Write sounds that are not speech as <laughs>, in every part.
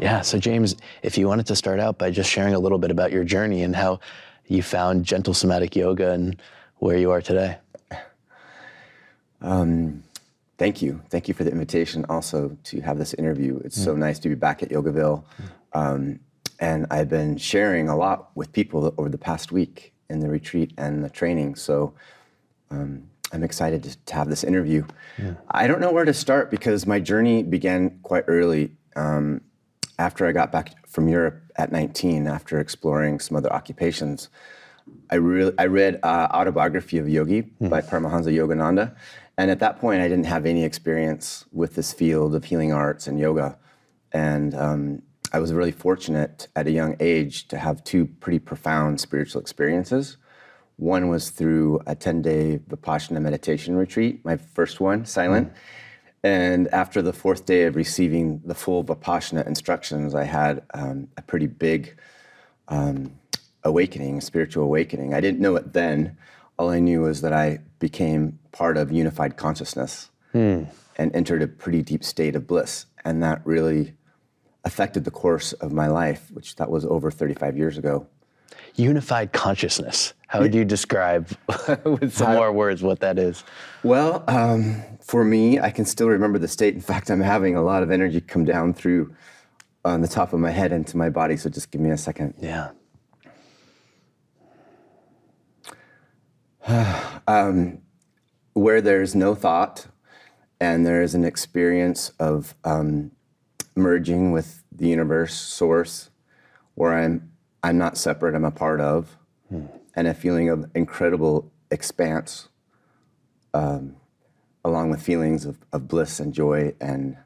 Yeah. So, James, if you wanted to start out by just sharing a little bit about your journey and how you found gentle somatic yoga and where you are today. Um, thank you. Thank you for the invitation also to have this interview. It's mm. so nice to be back at Yogaville. Um, and I've been sharing a lot with people over the past week in the retreat and the training. So um, I'm excited to, to, have this interview. Yeah. I don't know where to start because my journey began quite early. Um, after I got back from Europe at 19, after exploring some other occupations, I, I read uh, Autobiography of Yogi mm. by Paramahansa Yogananda. And at that point, I didn't have any experience with this field of healing arts and yoga. And um, I was really fortunate at a young age to have two pretty profound spiritual experiences. One was through a 10 day Vipassana meditation retreat, my first one, silent. Mm. And after the fourth day of receiving the full Vipassana instructions, I had um, a pretty big um, awakening, a spiritual awakening. I didn't know it then. All I knew was that I became part of unified consciousness mm. and entered a pretty deep state of bliss. And that really affected the course of my life, which that was over 35 years ago. Unified consciousness. How would you describe <laughs> with some more words what that is? Well, um, for me, I can still remember the state. In fact, I'm having a lot of energy come down through on the top of my head into my body. So just give me a second. Yeah. <sighs> um, where there's no thought and there's an experience of um, merging with the universe source where I'm I'm not separate, I'm a part of, hmm. and a feeling of incredible expanse, um, along with feelings of, of, bliss and joy. And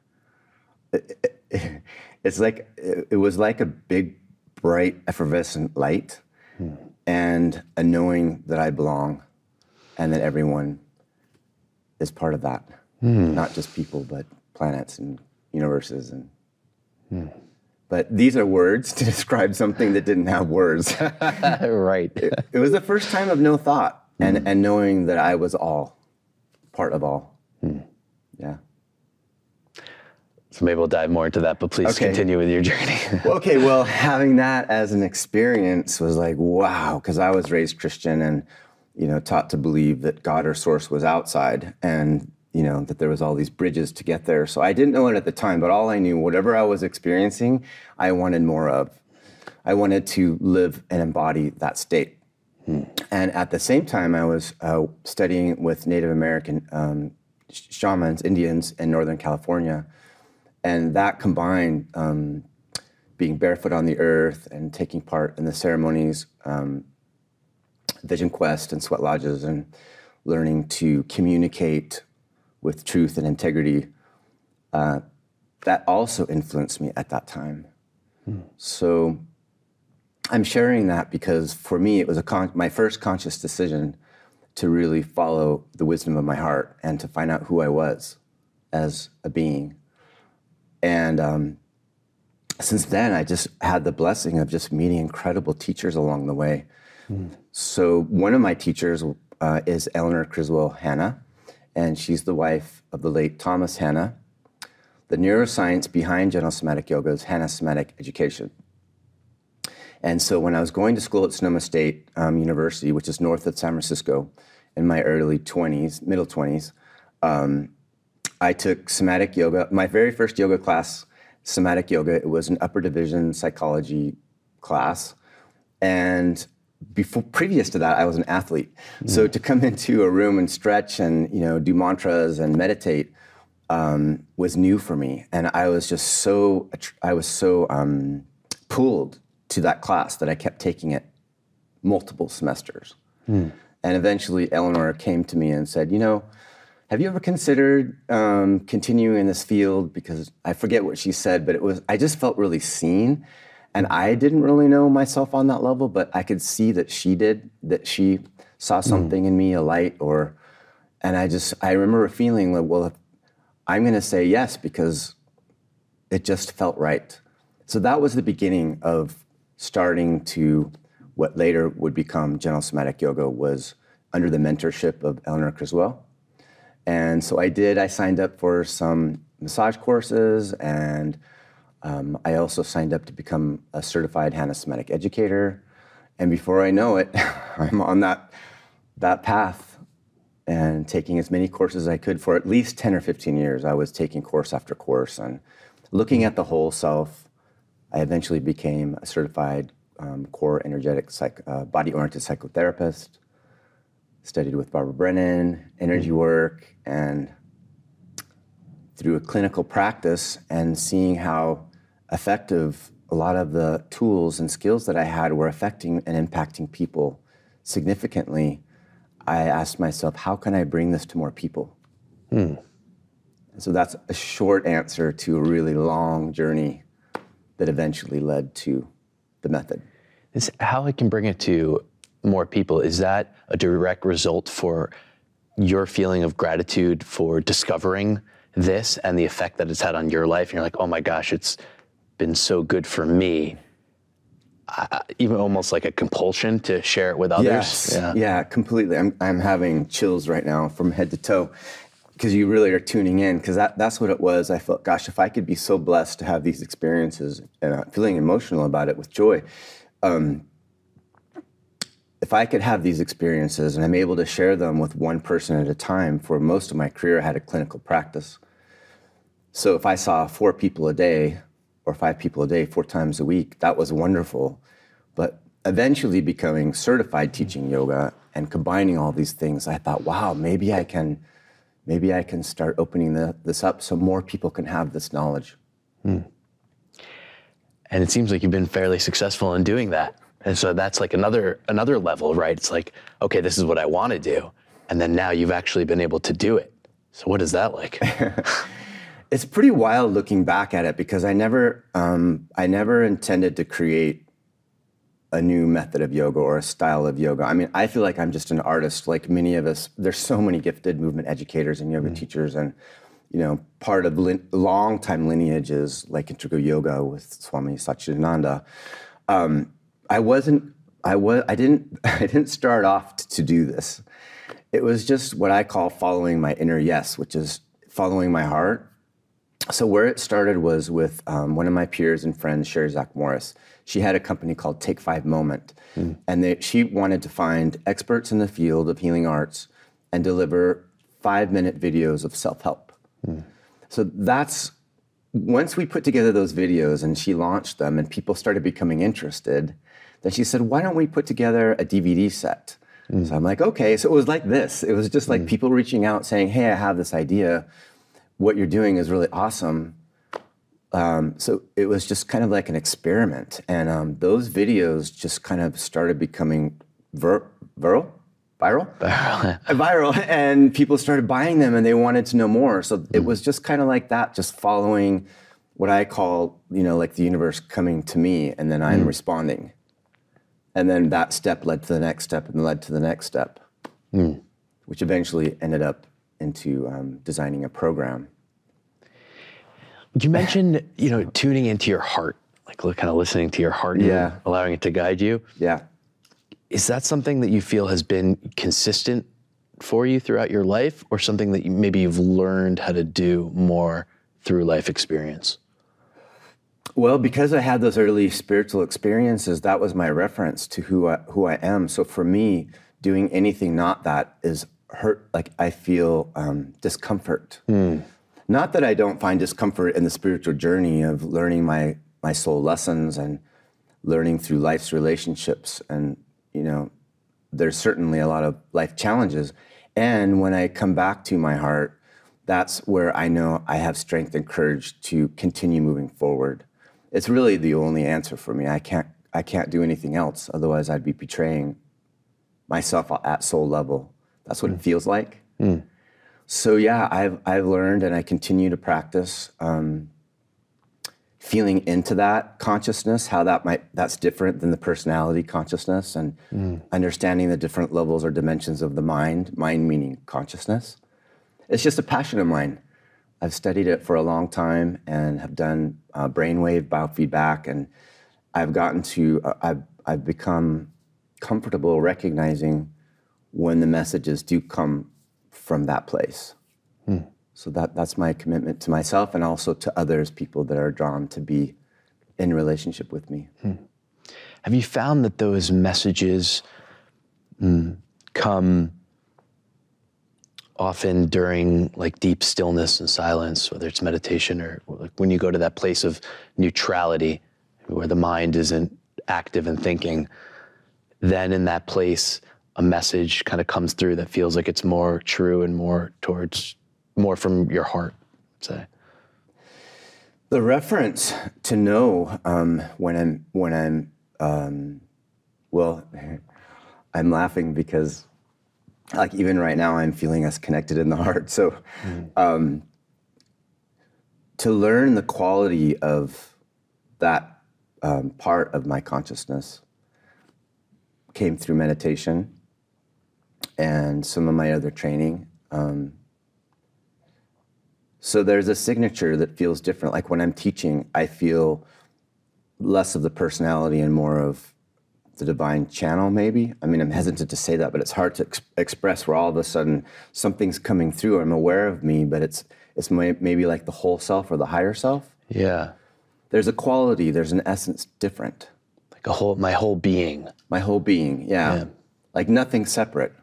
it, it, <laughs> it's like it, it, was like a big, bright, effervescent light, hmm. and a knowing that I belong, and that everyone is part of that. Hmm. Not just people, but planets and universes and Hmm. But these are words to <laughs> describe something that didn't have words. <laughs> right. It, it, was the first time of no thought and, hmm. and knowing that I was all, part of all. Hmm. Yeah. So maybe we'll dive more into that, but please okay. continue with your journey. <laughs> okay, well, having that as an experience was like, wow, because I was raised Christian and, you know, taught to believe that God or source was outside. And you know, that there was all these bridges to get there. So I didn't know it at the time, but all I knew, whatever I was experiencing, I wanted more of. I wanted to live and embody that state. Hmm. And at the same time, I was uh, studying with Native American um, shamans, Indians in Northern California. And that combined, um, being barefoot on the earth and taking part in the ceremonies, um, Vision Quest and sweat lodges, and learning to communicate with truth and integrity, uh, that also influenced me at that time. Hmm. So I'm sharing that because for me, it was a con- my first conscious decision to really follow the wisdom of my heart and to find out who I was as a being. And um, since then, I just had the blessing of just meeting incredible teachers along the way. Mm. So one of my teachers uh, is Eleanor Criswell Hanna, and she's the wife of the late Thomas Hanna. The neuroscience behind gentle somatic yoga is Hanna Somatic Education. And so when I was going to school at Sonoma State um, University, which is north of San Francisco, in my early 20s, middle 20s, um, I took somatic yoga. My very first yoga class, somatic yoga, it was an upper division psychology class. And before previous to that, I was an athlete. Mm. So to come <laughs> into a room and stretch and you know do mantras and meditate um, was new for me, and I was just so I was so um, pulled to that class that I kept taking it multiple semesters. Mm. And eventually, Eleanor came to me and said, "You know, have you ever considered um, continuing in this field?" Because I forget what she said, but it was I just felt really seen and I didn't really know myself on that level, but I could see that she did, that she saw hmm. something mm. in me, a light, or, and I just, I remember feeling like, well, I'm going to say yes because it just felt right. So that was the beginning of starting to what later would become gentle somatic yoga was under the mentorship of Eleanor Criswell. And so I did, I signed up for some massage courses and Um, I also signed up to become a certified Hanna Somatic educator. And before I know it, <laughs> I'm on that, that path and taking as many courses as I could for at least 10 or 15 years. I was taking course after course and looking at the whole self. I eventually became a certified um, core energetic psych, uh, body oriented psychotherapist, studied with Barbara Brennan, energy work, and through a clinical practice and seeing how effective a lot of the tools and skills that I had were affecting and impacting people significantly, I asked myself, how can I bring this to more people? Hmm. So that's a short answer to a really long journey that eventually led to the method. How I can bring it to more people, is that a direct result for your feeling of gratitude for discovering this and the effect that it's had on your life? And you're like, oh my gosh, it's been so good for me. Uh, even almost like a compulsion to share it with others. Yes. Yeah, yeah completely. I'm, I'm having chills right now from head to toe because you really are tuning in because that, that's what it was. I felt, gosh, if I could be so blessed to have these experiences and uh, feeling emotional about it with joy, um, if I could have these experiences and I'm able to share them with one person at a time, for most of my career, I had a clinical practice. So if I saw four people a day or five people a day, four times a week. That was wonderful. But eventually becoming certified teaching yoga and combining all these things, I thought, wow, maybe I can, maybe I can start opening the, this up so more people can have this knowledge. Hmm. And it seems like you've been fairly successful in doing that. And so that's like another another level, right? It's like, okay, this is what I want to do, and then now you've actually been able to do it. So what is that like? <laughs> it's pretty wild looking back at it because I never, um, I never intended to create a new method of yoga or a style of yoga. I mean, I feel like I'm just an artist, like many of us. There's so many gifted movement educators and yoga mm teachers, and you know, part of lin- long time lineages like Integral Yoga with Swami Satchidananda. Um, I wasn't, I was, I didn't, <laughs> I didn't start off t- to do this. It was just what I call following my inner yes, which is following my heart so where it started was with um, one of my peers and friends, Sherry Zach Morris. She had a company called Take Five Moment, mm. and they, she wanted to find experts in the field of healing arts and deliver five-minute videos of self-help. Mm. So that's once we put together those videos and she launched them, and people started becoming interested. Then she said, "Why don't we put together a DVD set?" Mm. So I'm like, "Okay." So it was like this. It was just like hmm. people reaching out saying, "Hey, I have this idea." What you're doing is really awesome. Um, so it was just kind of like an experiment, and um, those videos just kind of started becoming vir- viral, viral, <laughs> viral, and people started buying them, and they wanted to know more. So mm. it was just kind of like that, just following what I call, you know, like the universe coming to me, and then I'm mm. responding, and then that step led to the next step, and led to the next step, mm. which eventually ended up into um, designing a program. You mentioned, you know, tuning into your heart, like kind of listening to your heart, yeah, allowing it to guide you. Yeah. Is that something that you feel has been consistent for you throughout your life, or something that you, maybe you've learned how to do more through life experience? Well, because I had those early spiritual experiences, that was my reference to who I, who I am. So for me, doing anything not that is hurt. Like I feel um, discomfort. Mm. Not that I don't find discomfort in the spiritual journey of learning my my soul lessons and learning through life's relationships and you know there's certainly a lot of life challenges and when I come back to my heart that's where I know I have strength and courage to continue moving forward. It's really the only answer for me. I can't I can't do anything else otherwise I'd be betraying myself at soul level. That's what mm. it feels like. Mm so yeah, I've I've learned and I continue to practice um, feeling into that consciousness, how that might that's different than the personality consciousness, and mm. understanding the different levels or dimensions of the mind. Mind meaning consciousness. It's just a passion of mine. I've studied it for a long time and have done uh, brainwave biofeedback, and I've gotten to uh, I've I've become comfortable recognizing when the messages do come from that place. Hmm. So that that's my commitment to myself and also to others, people that are drawn to be in relationship with me. Have you found that those messages mm, come often during like deep stillness and silence, whether it's meditation or like when you go to that place of neutrality where the mind isn't active and thinking, then in that place, a message kind of comes through that feels like it's more true and more towards more from your heart, I'd say. The reference to know um, when I'm when I'm um, well, <laughs> I'm laughing because like even right now I'm feeling us connected in the heart. So um, to learn the quality of that um, part of my consciousness came through meditation and some of my other training. Um, so there's a signature that feels different. Like when I'm teaching, I feel less of the personality and more of the divine channel, maybe. I mean, I'm hesitant to say that, but it's hard to ex- express where all of a sudden something's coming through. I'm aware of me, but it's it's may- maybe like the whole self or the higher self. Yeah. There's a quality, there's an essence different. Like a whole my whole being. My whole being, yeah. Yeah. Like nothing separate.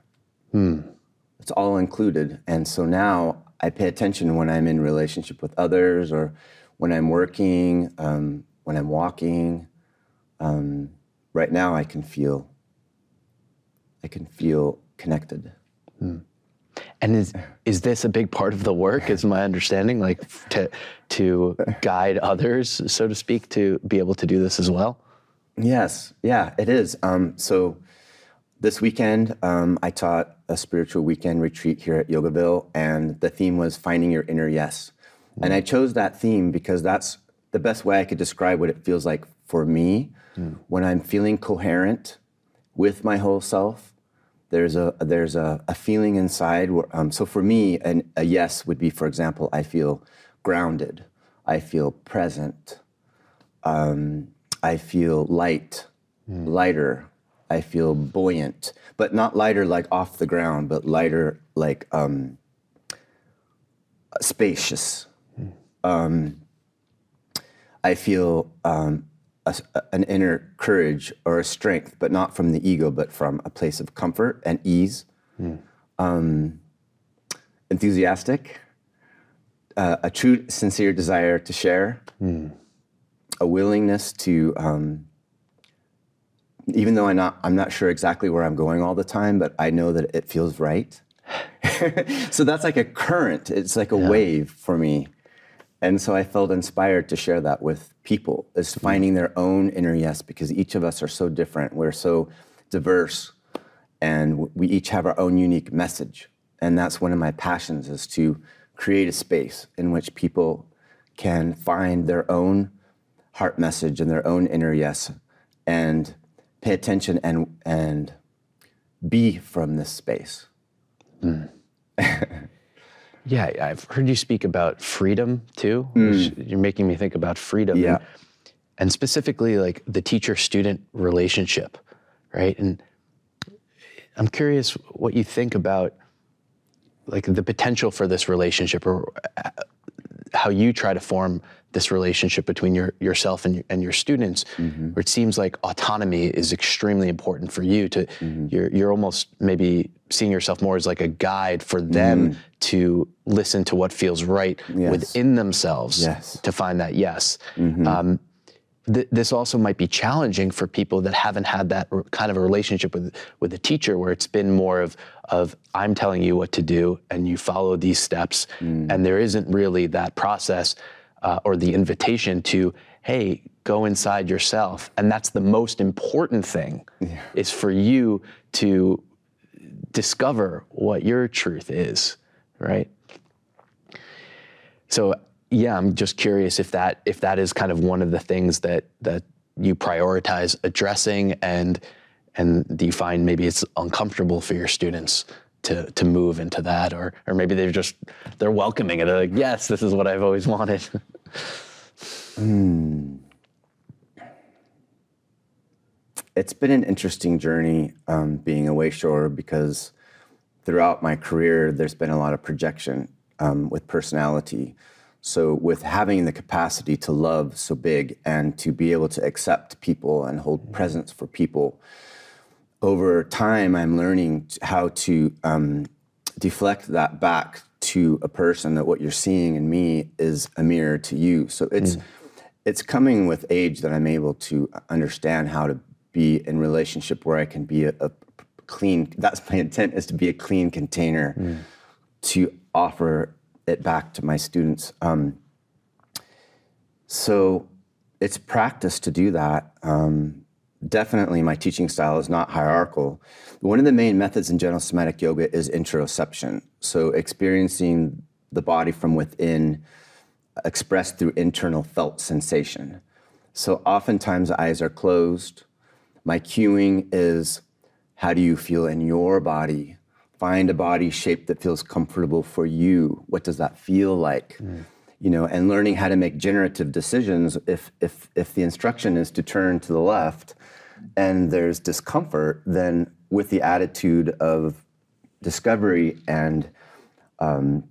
It's all included. And so now I pay attention when I'm in relationship with others or when I'm working, um, when I'm walking. Um, right now I can feel I can feel connected. And is is this a big part of the work? Is my understanding like to to guide others, so to speak, to be able to do this as well? Yes, yeah, it is. Um, so this weekend, um, I taught a spiritual weekend retreat here at Yogaville, and the theme was finding your inner yes. And I chose that theme because that's the best way I could describe what it feels like for me when I'm feeling coherent with my whole self. There's a there's a, a feeling inside. Where, um, so for me, an, a yes would be, for example, I feel grounded, I feel present, I feel light, lighter. I feel buoyant, but not lighter like off the ground, but lighter like um, spacious. Um, I feel um, a an inner courage or a strength, but not from the ego, but from a place of comfort and ease. Um, enthusiastic, uh, a true, sincere desire to share, a willingness to um, even though I'm not, I'm not sure exactly where I'm going all the time, but I know that it feels right. <laughs> so that's like a current. It's like a wave for me. And so I felt inspired to share that with people, is mm-hmm. finding their own inner yes, because each of us are so different. We're so diverse, and we each have our own unique message. And that's one of my passions is to create a space in which people can find their own heart message and their own inner yes and pay attention and and be from this space. <laughs> Yeah, I've heard you speak about freedom too. which You're making me think about freedom. Yeah. And, and specifically like the teacher student relationship, right? And I'm curious what you think about like the potential for this relationship or uh, how you try to form this relationship between your, yourself and, your- and your students, mm-hmm. where it seems like autonomy is extremely important for you to, mm-hmm. you're, you're almost maybe seeing yourself more as like a guide for them mm. to listen to what feels right Yes. within themselves Yes. to find that yes. Mm-hmm. Um, th- this also might be challenging for people that haven't had that r- kind of a relationship with with a teacher where it's been more of of I'm telling you what to do and you follow these steps mm. and there isn't really that process uh, or the invitation to hey go inside yourself. And that's the most important thing is for you to discover what your truth is right? So yeah, I'm just curious if that if that is kind of one of the things that that you prioritize addressing and and do you find maybe it's uncomfortable for your students to to move into that or or maybe they're just they're welcoming it. They're like yes this is what I've always wanted. It's been an interesting journey um, being a Wayshower because throughout my career, there's been a lot of projection um, with personality. So, with having the capacity to love so big and to be able to accept people and hold presence for people, over time, I'm learning how to um, deflect that back to a person that what you're seeing in me is a mirror to you. So, it's it's coming with age that I'm able to understand how to be in relationship where I can be a, a clean. That's my intent is to be a clean container to offer it back to my students. Um, so it's practice to do that. Um, definitely, my teaching style is not hierarchical. One of the main methods in gentle somatic yoga is interoception. So experiencing the body from within, expressed through internal felt sensation. So oftentimes eyes are closed. My cueing is how do you feel in your body? Find a body shape that feels comfortable for you. What does that feel like? Hmm. You know, and learning how to make generative decisions if if if the instruction is to turn to the left and there's discomfort, then with the attitude of discovery and um,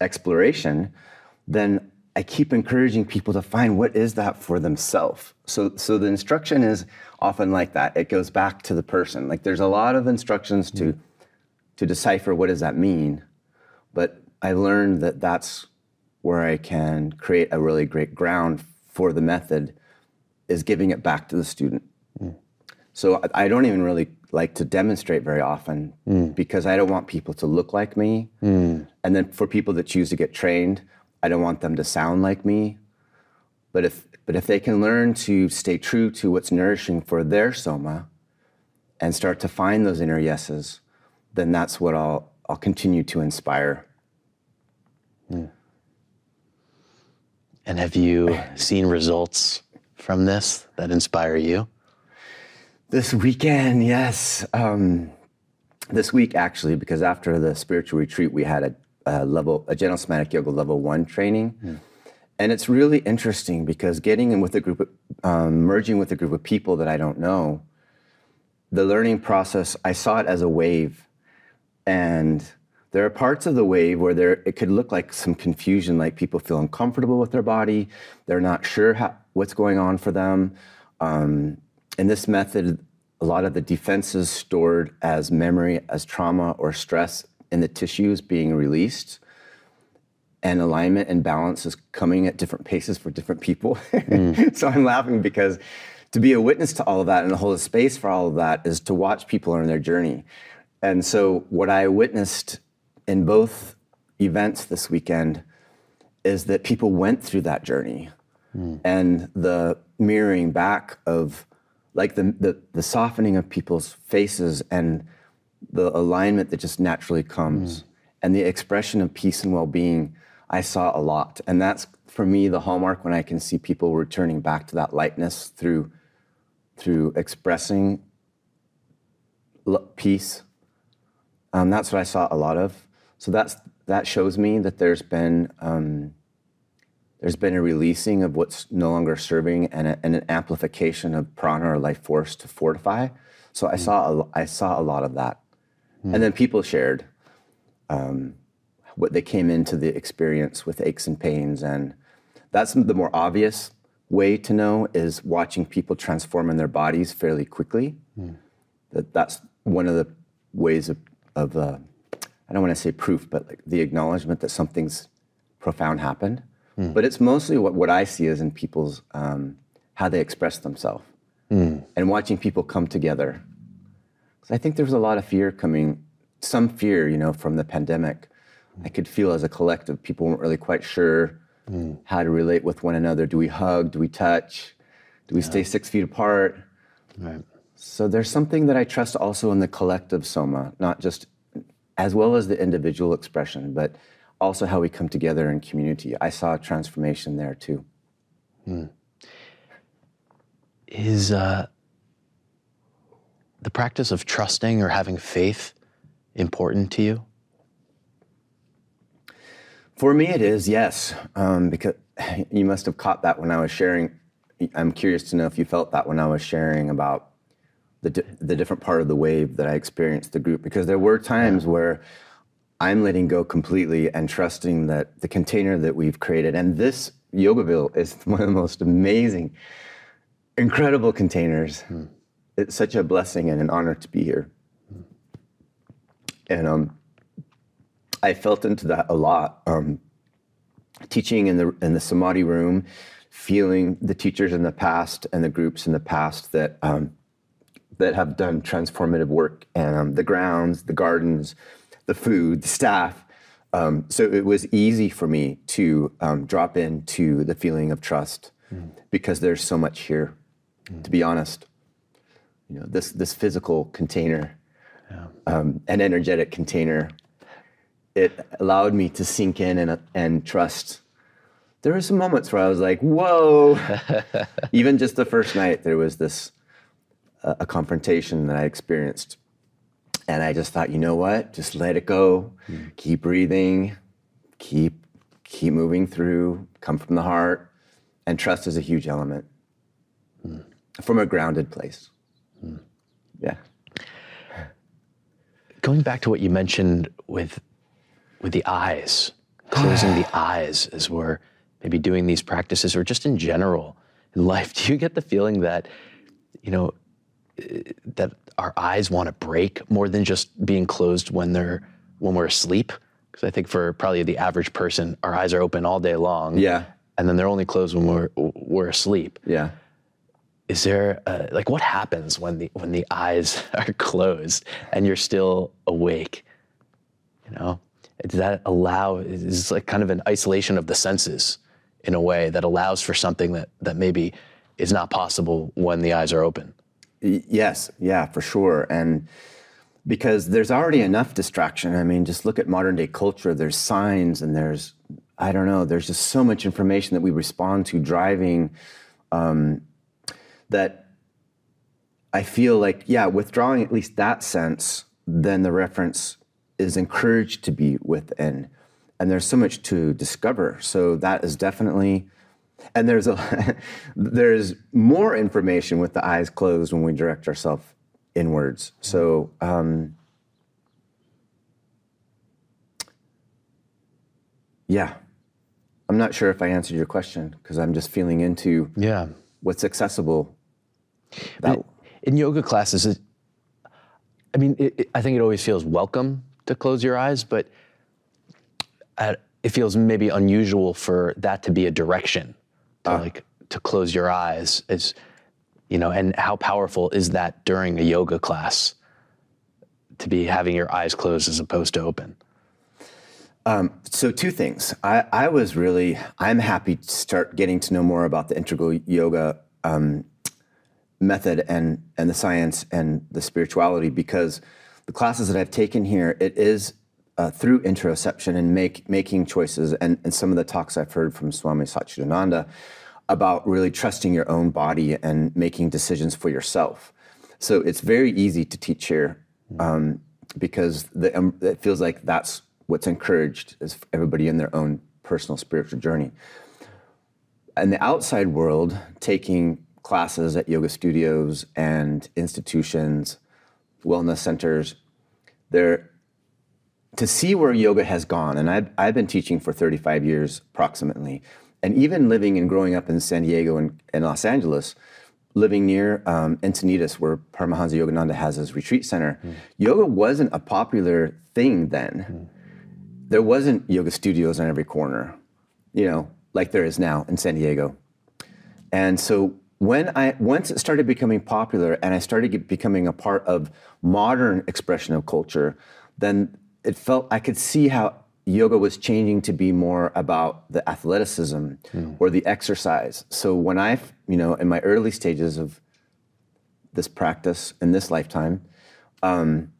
exploration, then I keep encouraging people to find what is that for themselves. So, so the instruction is often like that. It goes back to the person. Like there's a lot of instructions to to decipher what does that mean, but I learned that that's where I can create a really great ground for the method is giving it back to the student. So I don't even really like to demonstrate very often hmm. because I don't want people to look like me. Hmm. And then for people that choose to get trained, I don't want them to sound like me. But if but if they can learn to stay true to what's nourishing for their soma and start to find those inner yeses, then that's what I'll I'll continue to inspire. Hmm. And have you seen results from this that inspire you? This weekend, yes. Um, this week, actually, because after the spiritual retreat, we had a, a level, a gentle somatic yoga level one training, and it's really interesting because getting in with a group, of, um, merging with a group of people that I don't know, the learning process, I saw it as a wave, and there are parts of the wave where there it could look like some confusion, like people feel uncomfortable with their body, they're not sure how, what's going on for them. Um, in this method, a lot of the defenses stored as memory, as trauma or stress in the tissues being released. And alignment and balance is coming at different paces for different people. Mm. <laughs> so I'm laughing because to be a witness to all of that and to hold a space for all of that is to watch people on their journey. And so what I witnessed in both events this weekend is that people went through that journey mm. and the mirroring back of like the, the the softening of people's faces and the alignment that just naturally comes and the expression of peace and well-being i saw a lot. And that's for me the hallmark when i can see people returning back to that lightness through through expressing lo- peace. Um, that's what i saw a lot of. So that's that shows me that there's been um, there's been a releasing of what's no longer serving and, a, and an amplification of prana or life force to fortify. So I saw a, I saw a lot of that, and then people shared um, what they came into the experience with aches and pains, and that's the more obvious way to know is watching people transform in their bodies fairly quickly. That that's one of the ways of, of uh, I don't want to say proof, but like the acknowledgement that something's profound happened. Hmm. But it's mostly what, what I see is in people's um, how they express themselves hmm. and watching people come together. 'Cause I think there was a lot of fear coming, some fear, you know, from the pandemic. I could feel as a collective, people weren't really quite sure hmm. how to relate with one another. Do we hug? Do we touch? Do we stay six feet apart? Right. So there's something that I trust also in the collective soma, not just as well as the individual expression, but also how we come together in community. I saw a transformation there too. Is uh, the practice of trusting or having faith important to you? For me, it is yes, um, because <sighs> you must have caught that when I was sharing. I'm curious to know if you felt that when I was sharing about the di- the different part of the wave that I experienced the group, because there were times where I'm letting go completely and trusting that the container that we've created, and this Yoga Yogaville is <laughs> one of the most amazing, incredible containers. Hmm. It's such a blessing and an honor to be here. Hmm. And um, I felt into that a lot. Um, teaching in the in the samadhi room, feeling the teachers in the past and the groups in the past that um, that have done transformative work, and um, the grounds, the gardens, the food, the staff. Um, so it was easy for me to um, drop into the feeling of trust mm. because there's so much here. Mm. To be honest, you know this this physical container, yeah. um, an energetic container, it allowed me to sink in and and trust. There were some moments where I was like, "Whoa!" <laughs> Even just the first night, there was this uh, a confrontation that I experienced and I just thought, you know what? Just let it go. Mm. Keep breathing. Keep keep moving through. Come from the heart. And trust is a huge element. Mm. From a grounded place. Mm. Yeah. Going back to what you mentioned with with the eyes, closing the <sighs> eyes as we're maybe doing these practices or just in general in life, <laughs> do you get the feeling that, you know, that our eyes want to break more than just being closed when they're when we're asleep. Because I think for probably the average person, our eyes are open all day long. Yeah. And then they're only closed when we're we're asleep. Yeah. Is there a, like what happens when the when the eyes <laughs> are closed and you're still awake? You know, does that allow? Is like kind of an isolation of the senses in a way that allows for something that that maybe is not possible when the eyes are open. Yes, yeah, for sure. And because there's already enough distraction. I mean, just look at modern day culture. There's signs and there's, I don't know, there's just so much information that we respond to driving um, that I feel like, yeah, withdrawing at least that sense, then the reference is encouraged to be within. And there's so much to discover. So that is definitely and there's a <laughs> there's more information with the eyes closed when we direct ourselves inwards. So um, yeah, I'm not sure if I answered your question because I'm just feeling into yeah what's accessible. That, in, yoga classes, it, I mean, it, it, I think it always feels welcome to close your eyes, but at, it feels maybe unusual for that to be a direction to uh, like to close your eyes. Is you know and how powerful is that during a yoga class to be having your eyes closed as opposed to open? Um, so two things. I, I was really i'm happy to start getting to know more about the integral yoga um, method and and the science and the spirituality because the classes that i've taken here it is uh, through interoception and make, making choices, and, and some of the talks I've heard from Swami Satchidananda about really trusting your own body and making decisions for yourself. So it's very easy to teach here um, because the, um, it feels like that's what's encouraged is everybody in their own personal spiritual journey. In the outside world, taking classes at yoga studios and institutions, wellness centers, there to see where yoga has gone, and I've, I've been teaching for 35 years approximately, and even living and growing up in San Diego and, and Los Angeles, living near um, Encinitas, where Paramahansa Yogananda has his retreat center, mm. yoga wasn't a popular thing then. Mm. There wasn't yoga studios on every corner, you know, like there is now in San Diego. And so when I once it started becoming popular and I started becoming a part of modern expression of culture, then it felt I could see how yoga was changing to be more about the athleticism mm. or the exercise. So when I, you know, in my early stages of this practice in this lifetime, um,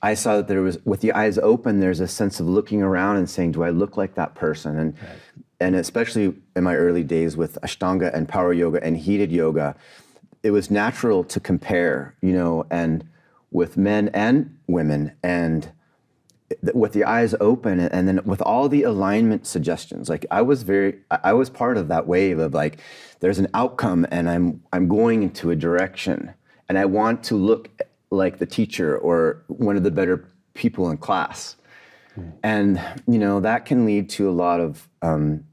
I saw that there was, with the eyes open, there's a sense of looking around and saying, "Do I look like that person?" And right. and especially in my early days with Ashtanga and power yoga and heated yoga, it was natural to compare, you know, and with men and women and with the eyes open and then with all the alignment suggestions like i was very i was part of that wave of like there's an outcome and i'm i'm going into a direction. And i want to look like the teacher or one of the better people in class. And, you know, that can lead to a lot of um,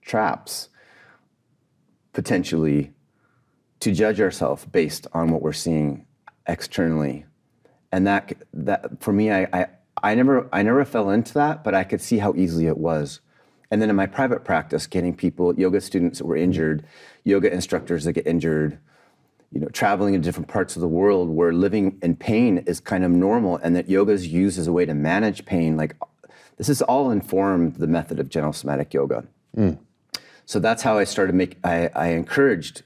traps, potentially, to judge ourselves based on what we're seeing externally. And that, that for me, I, I, I, never, I never fell into that, but I could see how easily it was. And then in my private practice, getting people, yoga students that were injured, yoga instructors that get injured, you know, traveling in different parts of the world where living in pain is kind of normal and that yoga is used as a way to manage pain. Like this is all informed the method of gentle somatic yoga. Mm. So that's how I started make I, I encouraged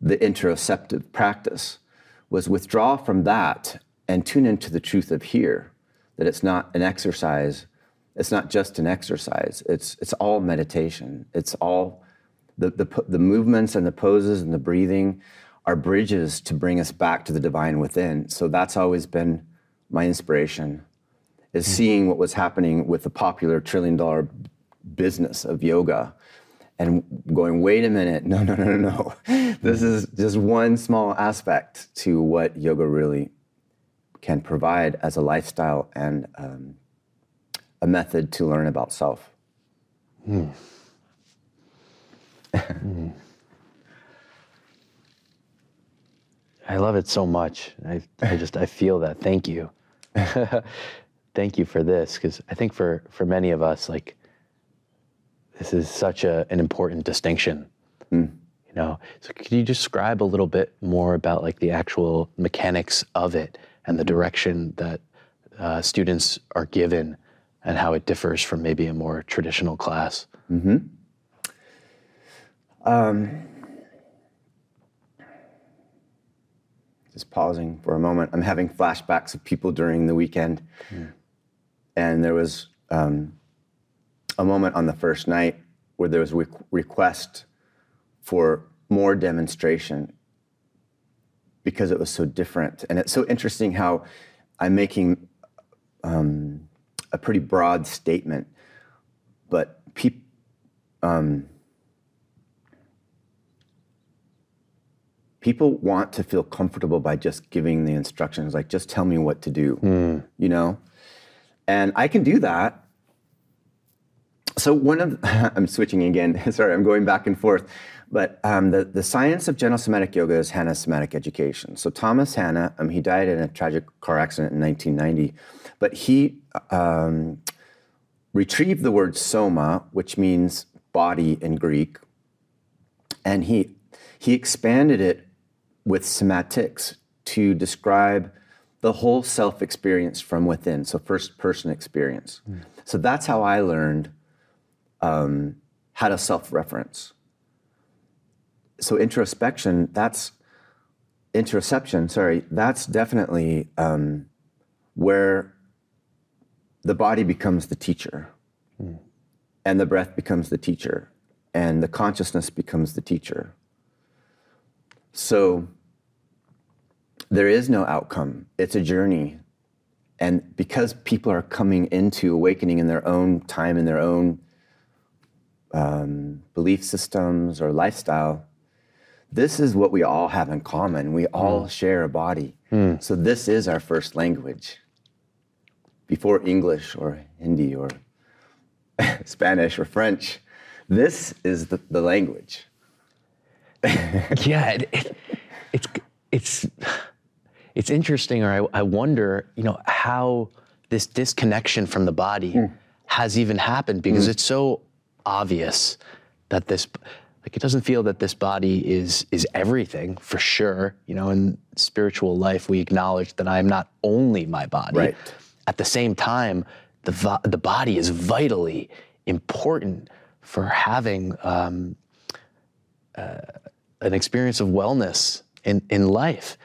the interoceptive practice was withdraw from that and tune into the truth of here, that it's not an exercise, it's not just an exercise, it's it's all meditation. It's all the, the, the movements and the poses and the breathing are bridges to bring us back to the divine within. So that's always been my inspiration is mm-hmm. seeing what was happening with the popular trillion dollar business of yoga and going, wait a minute, no, no, no, no, no. <laughs> this is just one small aspect to what yoga really can provide as a lifestyle and um, a method to learn about self. Mm. mm. I love it so much. I, I just I feel that. Thank you. <laughs> Thank you for this because I think for for many of us like this is such a, an important distinction. Mm. You know, so could you describe a little bit more about like the actual mechanics of it and the direction that uh, students are given and how it differs from maybe a more traditional class? Mm-hmm. Um, just pausing for a moment. I'm having flashbacks of people during the weekend, mm. and there was um, a moment on the first night where there was a request for more demonstration because it was so different. And it's so interesting how I'm making um, a pretty broad statement, but people. Um, people want to feel comfortable by just giving the instructions, like just tell me what to do, mm. you know? And I can do that. So one of, <laughs> I'm switching again, <laughs> sorry, I'm going back and forth. But um, the, the science of gentle somatic yoga is Hanna somatic education. So Thomas Hanna, um, he died in a tragic car accident in 1990, but he um, retrieved the word soma, which means body in Greek, and he he expanded it with somatics to describe the whole self experience from within, so first person experience. Mm. So that's how I learned um, how to self reference. So introspection, that's interoception, sorry, that's definitely um, where the body becomes the teacher mm. and the breath becomes the teacher and the consciousness becomes the teacher. So there is no outcome, it's a journey. And because people are coming into awakening in their own time, in their own um, belief systems or lifestyle, this is what we all have in common. We all mm. share a body. Mm. So this is our first language. Before English or Hindi or <laughs> Spanish or French, this is the, the language. <laughs> yeah, it, it, it's it's it's interesting, or I, I, wonder, you know, how this disconnection from the body mm. has even happened because mm. it's so obvious that this like it doesn't feel that this body is is everything for sure you know in spiritual life we acknowledge that i am not only my body right. at the same time the the body is vitally important for having um, uh, an experience of wellness in, in life.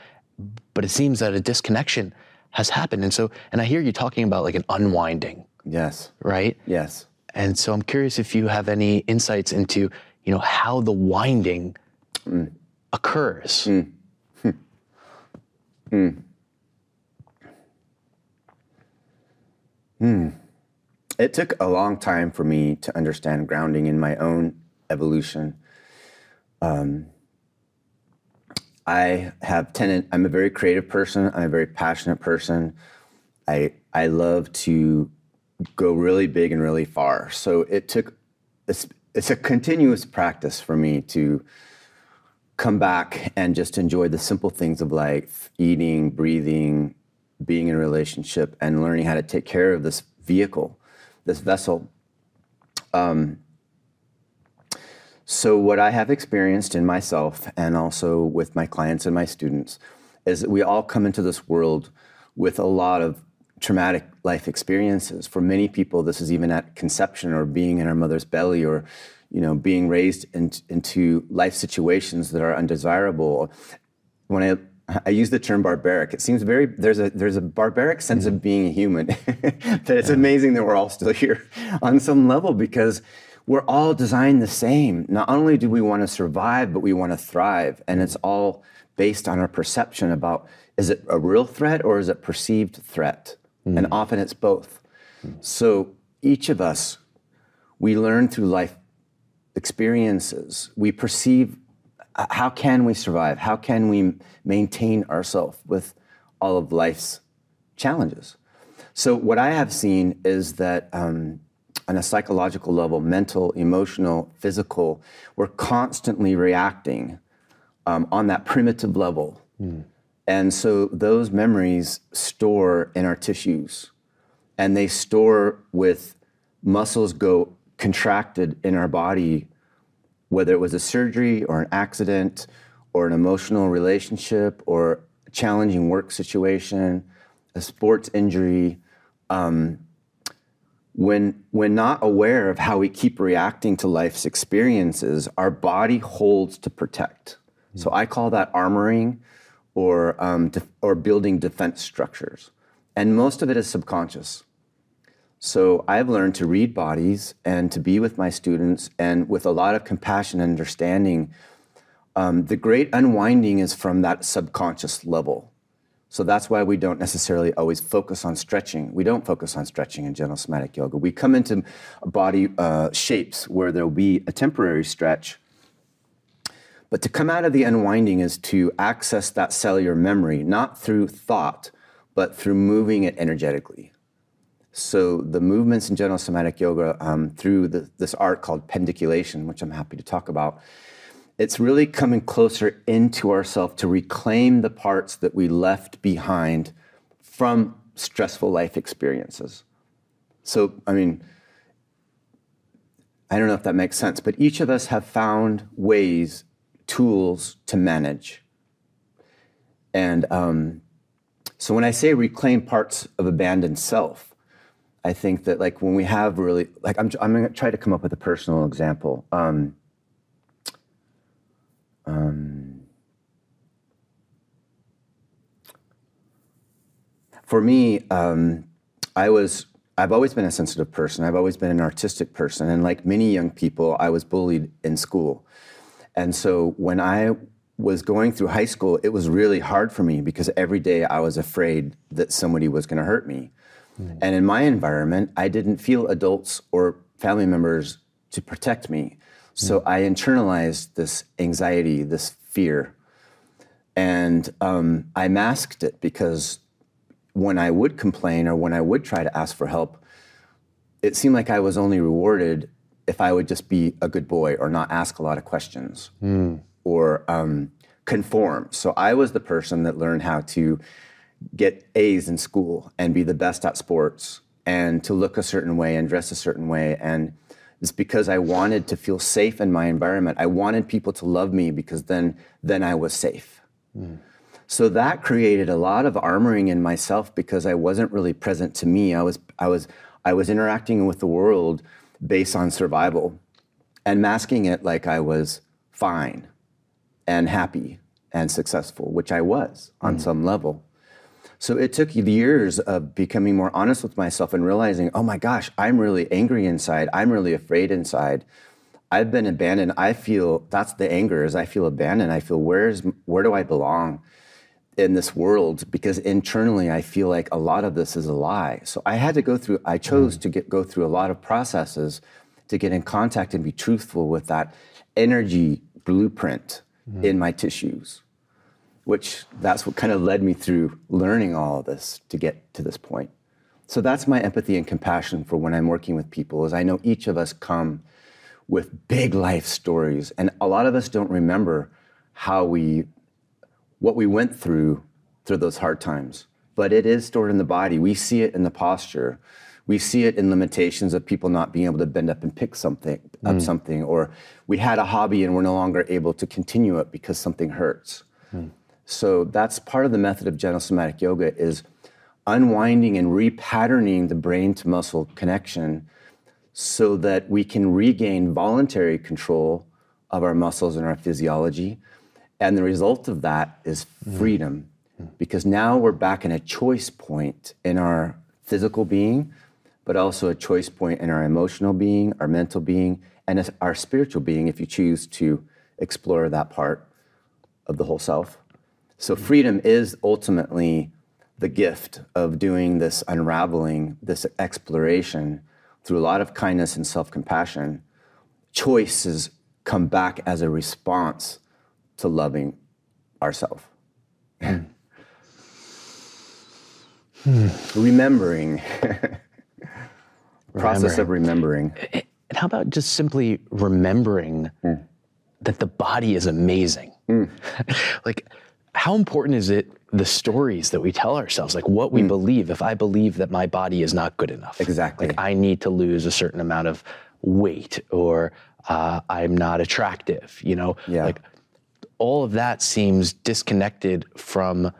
But it seems that a disconnection has happened. And so, and I hear you talking about like an unwinding. Yes. Right? Yes. And so I'm curious if you have any insights into, you know, how the winding mm. occurs. Mm. Hmm. Hmm. It took a long time for me to understand grounding in my own evolution. Um, I have tenant. I'm a very creative person. I'm a very passionate person. I I love to go really big and really far. So it took, it's, a continuous practice for me to come back and just enjoy the simple things of life eating, breathing, being in a relationship, and learning how to take care of this vehicle, this vessel. Um, so, what I have experienced in myself and also with my clients and my students is that we all come into this world with a lot of traumatic life experiences. For many people, this is even at conception or being in our mother's belly or you know, being raised in, into life situations that are undesirable. When I I use the term barbaric. It seems very there's a there's a barbaric sense mm-hmm. of being a human <laughs> that it's yeah. amazing that we're all still here <laughs> on some level because we're all designed the same. Not only do we want to survive, but we want to thrive, and it's all based on our perception about is it a real threat or is it perceived threat, mm. and often it's both. Mm. So each of us, we learn through life experiences. We perceive how can we survive? How can we maintain ourselves with all of life's challenges? So, what I have seen is that um, on a psychological level, mental, emotional, physical, we're constantly reacting um, on that primitive level. Mm. And so, those memories store in our tissues and they store with muscles go contracted in our body, whether it was a surgery or an accident or an emotional relationship or a challenging work situation, a sports injury. Um, when, when not aware of how we keep reacting to life's experiences, our body holds to protect. Mm-hmm. So I call that armoring or, um, or building defense structures. And most of it is subconscious. So I've learned to read bodies and to be with my students and with a lot of compassion and understanding. Um, the great unwinding is from that subconscious level. So that's why we don't necessarily always focus on stretching. We don't focus on stretching in gentle somatic yoga. We come into body uh, shapes where there'll be a temporary stretch. But to come out of the unwinding is to access that cellular memory, not through thought, but through moving it energetically. So the movements in gentle somatic yoga um, through the, this art called pendiculation, which I'm happy to talk about, it's really coming closer into ourselves to reclaim the parts that we left behind from stressful life experiences. So, I mean, I don't know if that makes sense, but each of us have found ways, tools to manage. And um, so when I say reclaim parts of abandoned self, I think that like when we have really like I'm I'm gonna try to come up with a personal example. Um, um, for me, um, I was I've always been a sensitive person. I've always been an artistic person, and like many young people, I was bullied in school. And so when I was going through high school, it was really hard for me because every day I was afraid that somebody was going to hurt me. Mm. And in my environment, I didn't feel adults or family members to protect me. So mm. I internalized this anxiety, this fear. And um, I masked it because when I would complain or when I would try to ask for help, it seemed like I was only rewarded if I would just be a good boy or not ask a lot of questions mm. or um, conform. So I was the person that learned how to get A's in school and be the best at sports and to look a certain way and dress a certain way. And it's because I wanted to feel safe in my environment. I wanted people to love me because then, then I was safe. Mm. So that created a lot of armoring in myself because I wasn't really present to me. I was, I was, I was interacting with the world based on survival and masking it like I was fine and happy and successful, which I was on mm. some level. So it took years of becoming more honest with myself and realizing, oh my gosh, I'm really angry inside. I'm really afraid inside. I've been abandoned. I feel that's the anger is I feel abandoned. I feel where's where do I belong in this world? Because internally I feel like a lot of this is a lie. So I had to go through. I chose mm. to get go through a lot of processes to get in contact and be truthful with that energy blueprint mm. in my tissues which that's what kind of led me through learning all of this to get to this point. So that's my empathy and compassion for when I'm working with people is I know each of us come with big life stories and a lot of us don't remember how we what we went through through those hard times. But it is stored in the body. We see it in the posture. We see it in limitations of people not being able to bend up and pick something up hmm. something, or we had a hobby and we're no longer able to continue it because something hurts. Hmm. So that's part of the method of gentle somatic yoga is unwinding and repatterning the brain to muscle connection so that we can regain voluntary control of our muscles and our physiology. And the result of that is hmm. freedom because now we're back in a choice point in our physical being, but also a choice point in our emotional being, our mental being, and our spiritual being if you choose to explore that part of the whole self. So hmm. freedom is ultimately the gift of doing this unraveling, this exploration through a lot of kindness and self-compassion. Choices come back as a response to loving ourselves. Hmm. Remembering. Process of remembering. And how about just simply remembering hmm. that the body is amazing? Hmm. <laughs> like, how important is it the stories that we tell ourselves, like what we believe? If I believe that my body is not good enough, Exactly. like I need to lose a certain amount of weight, or uh, I'm not attractive, you know, Yeah. like all of that seems disconnected from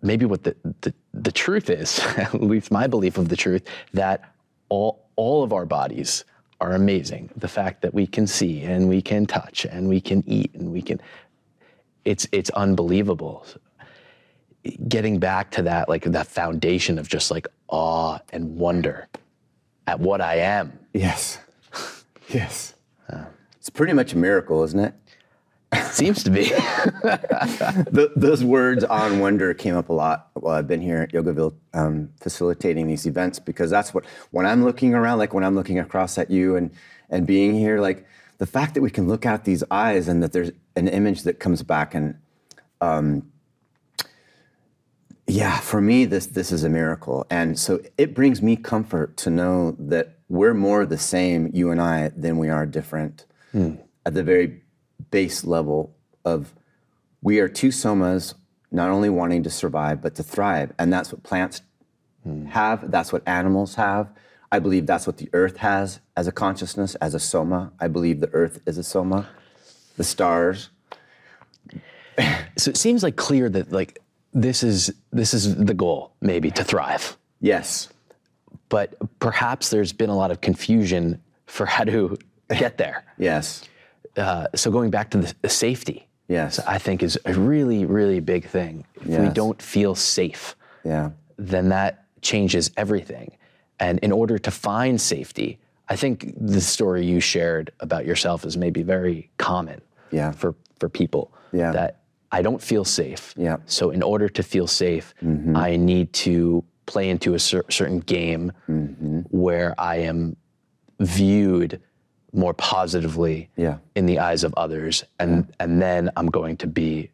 maybe what the, the, the truth is, <laughs> at least my belief of the truth, that all, all of our bodies are amazing. The fact that we can see and we can touch and we can eat and we can, it's, it's unbelievable. Getting back to that, like that foundation of just like awe and wonder at what I am. Yes. <laughs> Yes. Uh. It's pretty much a miracle, isn't it? Seems to be. <laughs> Th those words on wonder came up a lot while I've been here at Yogaville um, facilitating these events because that's what when I'm looking around, like when I'm looking across at you and and being here, like the fact that we can look out these eyes and that there's an image that comes back and um, yeah, for me this this is a miracle, and so it brings me comfort to know that we're more the same, you and I, than we are different. At the very base level of we are two somas not only wanting to survive but to thrive. And that's what plants hmm. have that's what animals have. I believe that's what the earth has as a consciousness as a soma. I believe the earth is a soma. The stars. So it seems like clear that like this is this is the goal, maybe to thrive. yes. But perhaps there's been a lot of confusion for how to get there. yes Uh, so going back to the, the safety, yes I think is a really, really big thing. If we don't feel safe, yeah then that changes everything. And in order to find safety, I think the story you shared about yourself is maybe very common Yeah. for, for people. Yeah. That I don't feel safe. Yeah. So in order to feel safe, I need to play into a cer- certain game where I am viewed more positively Yeah. in the eyes of others, and and then I'm going to be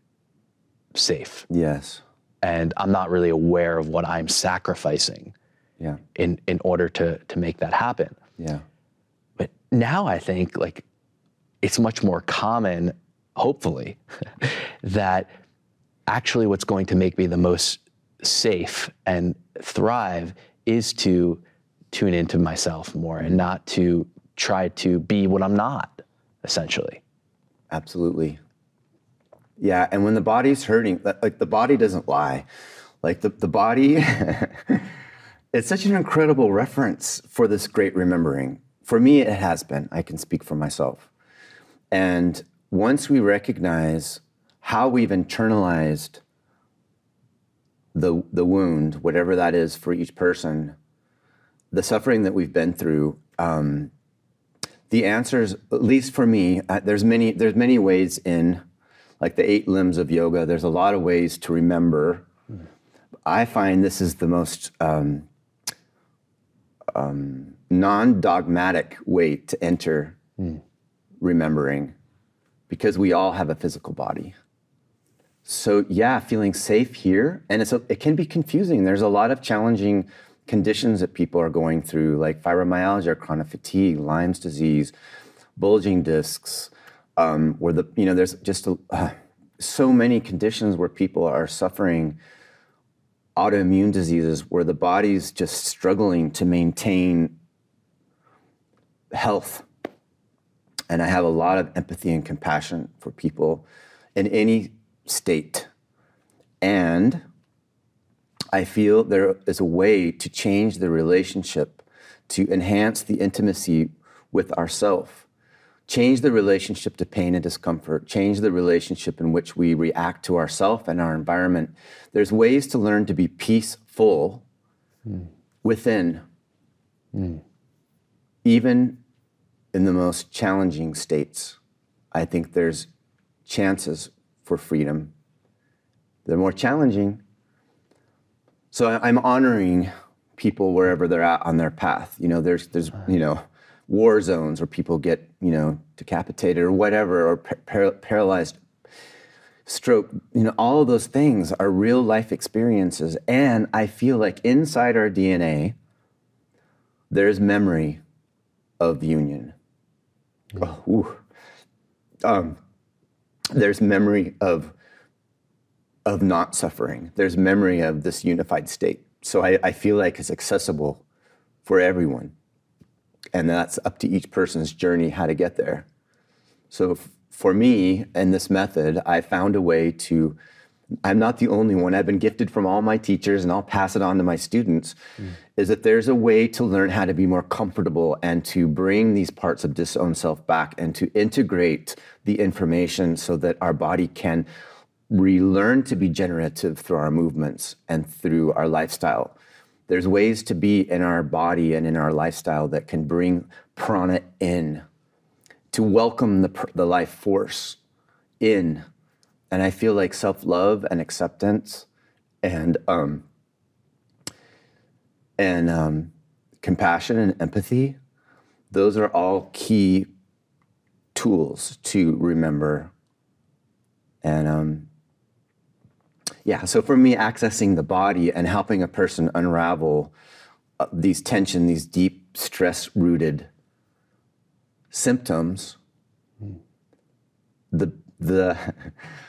safe. yes And I'm not really aware of what I'm sacrificing yeah in in order to to make that happen. yeah But now I think like it's much more common, hopefully, <laughs> that actually what's going to make me the most safe and thrive is to tune into myself more and not to try to be what I'm not, essentially. Absolutely. Yeah, and when the body's hurting, like the body doesn't lie. Like the, the body, <laughs> it's such an incredible reference for this great remembering. For me, it has been. I can speak for myself. And once we recognize how we've internalized the, the wound, whatever that is for each person, the suffering that we've been through, um, the answers, at least for me, uh, there's many there's many ways in, like the eight limbs of yoga. There's a lot of ways to remember. I find this is the most um, um, non-dogmatic way to enter remembering, because we all have a physical body. So yeah, feeling safe here, and it's a, it can be confusing. There's a lot of challenging conditions that people are going through, like fibromyalgia, chronic fatigue, Lyme's disease, bulging discs, um, where the you know there's just a, uh, so many conditions where people are suffering autoimmune diseases where the body's just struggling to maintain health. And I have a lot of empathy and compassion for people in any state. And I feel there is a way to change the relationship, to enhance the intimacy with ourself, change the relationship to pain and discomfort, change the relationship in which we react to ourself and our environment. There's ways to learn to be peaceful mm. within, mm. even in the most challenging states. I think there's chances for freedom. They're more challenging. So I'm honoring people wherever they're at on their path. You know, there's there's you know war zones where people get you know decapitated or whatever or par- paralyzed stroke you know all of those things are real life experiences. And i feel like inside our dna there's memory of union. Oh, um, there's memory of of not suffering there's memory of this unified state so I, I feel like it's accessible for everyone and that's up to each person's journey how to get there. So f- for me in this method, I found a way to. I'm not the only one. I've been gifted from all my teachers, and I'll pass it on to my students. Mm. Is that there's a way to learn how to be more comfortable and to bring these parts of disowned self back and to integrate the information so that our body can relearn to be generative through our movements and through our lifestyle there's ways to be in our body and in our lifestyle that can bring prana in, to welcome the, the life force in. And I feel like self love and acceptance and, um, and um, compassion and empathy, those are all key tools to remember. And um, yeah, so for me, accessing the body and helping a person unravel uh, these tension, these deep stress rooted symptoms, mm. the, the,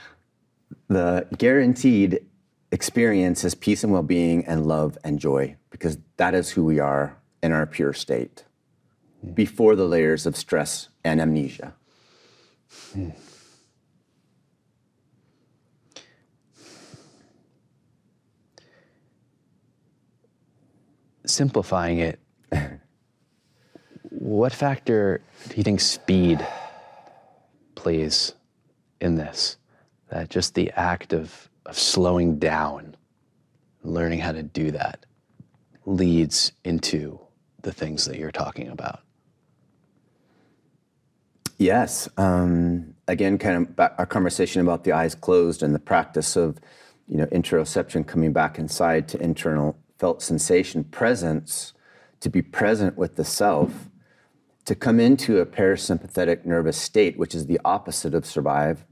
<laughs> the guaranteed experience is peace and well being and love and joy, because that is who we are in our pure state mm. before the layers of stress and amnesia. Mm. Simplifying it, what factor do you think speed plays in this? That just the act of, of slowing down, learning how to do that, leads into the things that you're talking about. Yes. Um, again, kind of our conversation about the eyes closed and the practice of, you know, interoception coming back inside to internal felt sensation presence, to be present with the self, to come into a parasympathetic nervous state, which is the opposite of survive.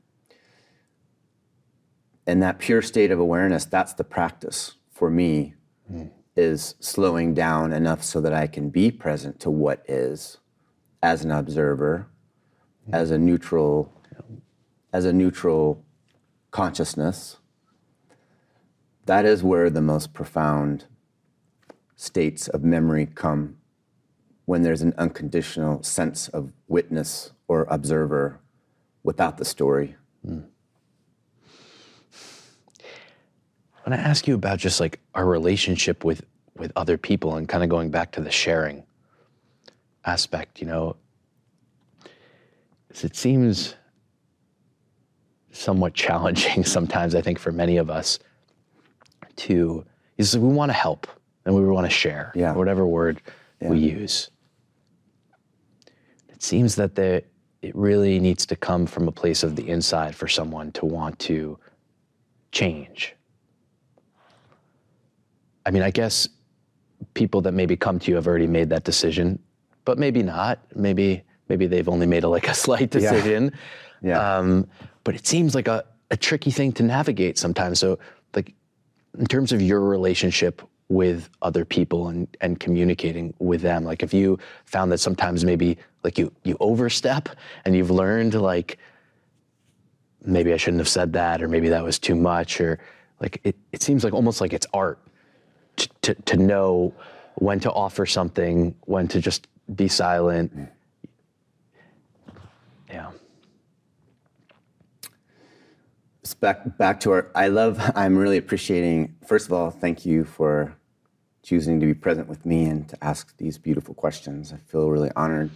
And that pure state of awareness, that's the practice for me, mm. is slowing down enough so that I can be present to what is as an observer, mm. as a neutral, as a neutral consciousness. That is where the most profound states of memory come when there's an unconditional sense of witness or observer without the story. Mm. When I ask you about just like our relationship with with other people and kind of going back to the sharing aspect, you know, it seems somewhat <laughs> challenging sometimes, I think, for many of us to is we want to help and we want to share, yeah. whatever word yeah. we use. It seems that the, it really needs to come from a place of the inside for someone to want to change. I mean, I guess people that maybe come to you have already made that decision, but maybe not. Maybe maybe they've only made a, like a <laughs> slight decision. Yeah. yeah. Um, but it seems like a, a tricky thing to navigate sometimes. So, like, in terms of your relationship with other people and, and communicating with them? Like, if you found that sometimes maybe like you you overstep and you've learned like maybe I shouldn't have said that or maybe that was too much or like it, it seems like almost like it's art to, to, to know when to offer something, when to just be silent. Yeah. Back back to our. I love. <laughs> I'm really appreciating. First of all, thank you for choosing to be present with me and to ask these beautiful questions. I feel really honored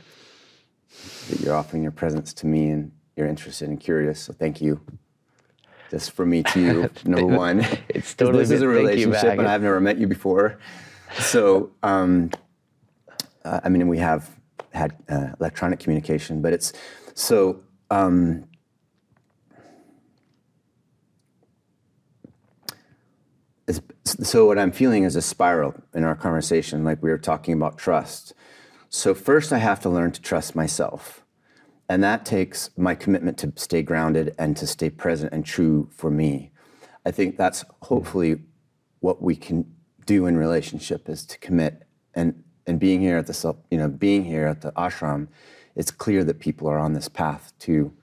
that you're offering your presence to me and you're interested and curious. So thank you. Just for me to you, <laughs> <laughs> number one. It's totally <laughs> this is a been- thank you relationship, and I've never met you before. So, um, uh, I mean, we have had uh, electronic communication, but it's so. Um, it's, so what I'm feeling is a spiral in our conversation, like we were talking about trust. So first, I have to learn to trust myself, and that takes my commitment to stay grounded and to stay present and true for me. I think that's hopefully what we can do in relationship is to commit and and being here at the self, you know being here at the ashram, it's clear that people are on this path to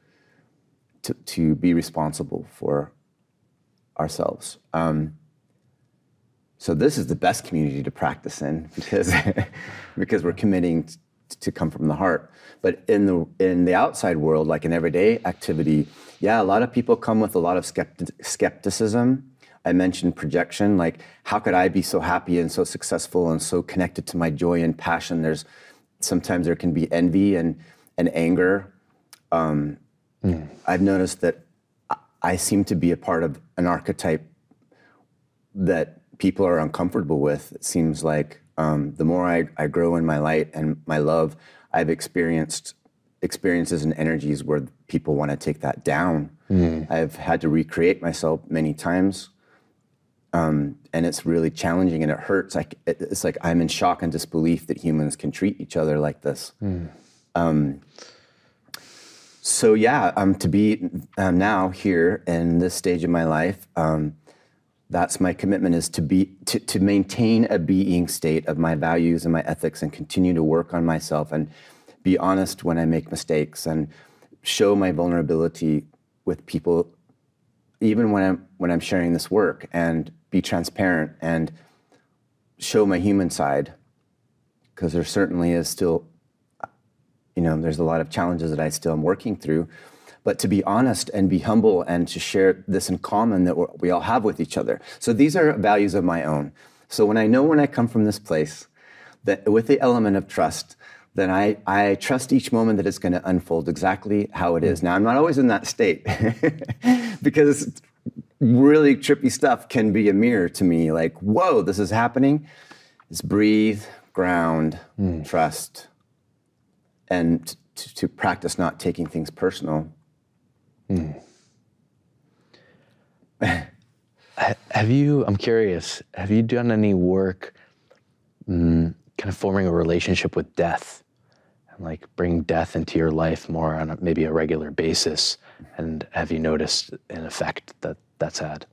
to, to be responsible for ourselves. Um, so this is the best community to practice in <laughs> because because we're committing t- to come from the heart. But in the in the outside world, like in everyday activity, yeah, a lot of people come with a lot of skepti- skepticism. I mentioned projection, like how could I be so happy and so successful and so connected to my joy and passion? There's sometimes there can be envy and and anger. Um, I've noticed that I- I seem to be a part of an archetype that people are uncomfortable with. It seems like um, the more I, I grow in my light and my love, I've experienced experiences and energies where people want to take that down. I've had to recreate myself many times. Um, and it's really challenging and it hurts. Like it's like I'm in shock and disbelief that humans can treat each other like this. Um, so yeah, um, to be um, now here in this stage of my life, um, that's my commitment is to be to, to maintain a being state of my values and my ethics and continue to work on myself and be honest when I make mistakes and show my vulnerability with people even when I'm when I'm sharing this work and be transparent and show my human side. Because there certainly is still you know there's a lot of challenges that I still am working through but to be honest and be humble and to share this in common that we're- we all have with each other so these are values of my own so when I know when I come from this place that with the element of trust then I, I trust each moment that it's going to unfold exactly how it is. Mm. Now, I'm not always in that state <laughs> because really trippy stuff can be a mirror to me like, whoa, this is happening. It's breathe, ground, mm. trust, and to practice not taking things personal. <laughs> Have you, I'm curious, have you done any work mm, kind of forming a relationship with death and like bringing death into your life more on a, maybe a regular basis? And have you noticed an effect that that's had?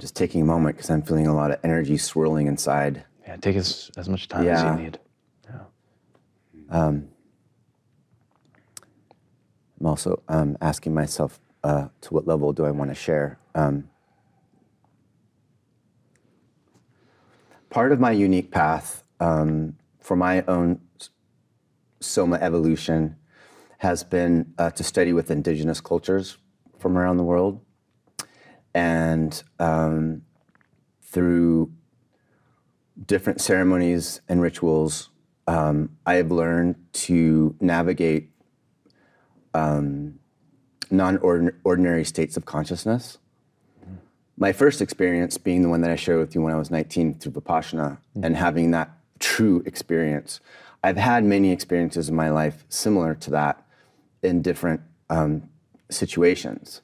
Just taking a moment because I'm feeling a lot of energy swirling inside. Yeah, take as, as much time Yeah. as you need. Yeah. I'm also um, asking myself uh, to what level do I want to share. Um, part of my unique path um, for my own soma evolution has been uh, to study with indigenous cultures from around the world. And um, through different ceremonies and rituals, um, I have learned to navigate um, non-ordinary states of consciousness. My first experience being the one that I shared with you when I was 19 through Vipassana and having that true experience. I've had many experiences in my life similar to that in different um, situations.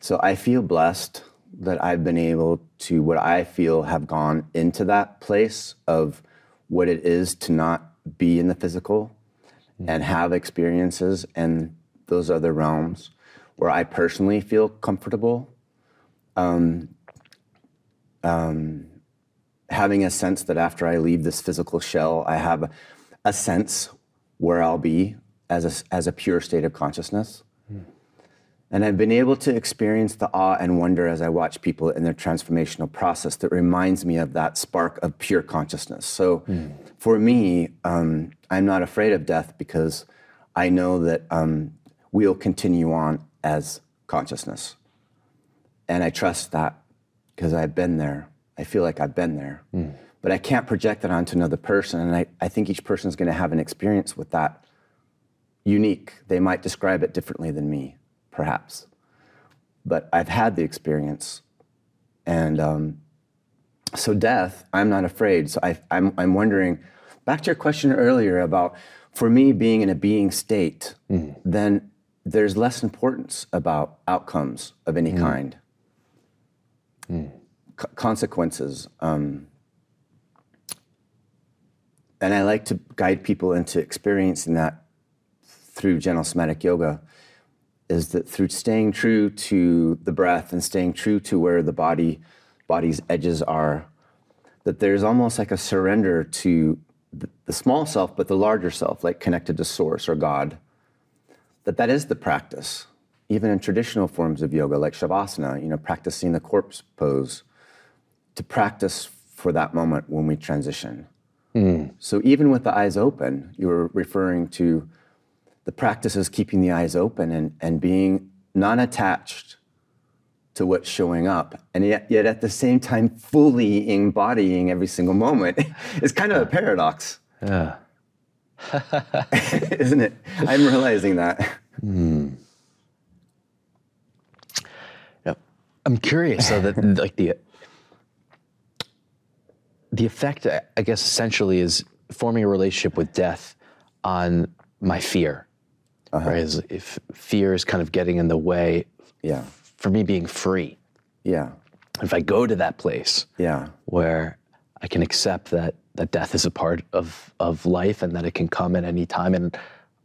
So I feel blessed that I've been able to, what I feel have gone into that place of what it is to not be in the physical and have experiences in those other realms where I personally feel comfortable. Um, um, having a sense that after I leave this physical shell, I have a sense where I'll be as a, as a pure state of consciousness. And I've been able to experience the awe and wonder as I watch people in their transformational process that reminds me of that spark of pure consciousness. So mm. for me, um, I'm not afraid of death because I know that um, we'll continue on as consciousness. And I trust that because I've been there. I feel like I've been there. Mm. But I can't project that onto another person. And I, I think each person is going to have an experience with that unique. They might describe it differently than me perhaps. But I've had the experience. And um, so, death, I'm not afraid. So, I, I'm, I'm wondering back to your question earlier about for me being in a being state, mm. then there's less importance about outcomes of any mm. kind, mm. C- consequences. Um, and I like to guide people into experiencing that through gentle somatic yoga is that through staying true to the breath and staying true to where the body body's edges are that there's almost like a surrender to the, small self but the larger self like connected to source or god that that is the practice even in traditional forms of yoga like shavasana you know practicing the corpse pose to practice for that moment when we transition mm. so even with the eyes open you were referring to the practice is keeping the eyes open and, and being non attached to what's showing up, and yet, yet at the same time, fully embodying every single moment. <laughs> it's kind of a paradox. Yeah. <laughs> Isn't it? I'm realizing that. Hmm. Yep. I'm curious, though, that <laughs> like the the effect, I guess, essentially is forming a relationship with death on my fear uh-huh. right? if fear is kind of getting in the way yeah. for me being free. Yeah. If I go to that place yeah. where I can accept that that death is a part of of life and that it can come at any time and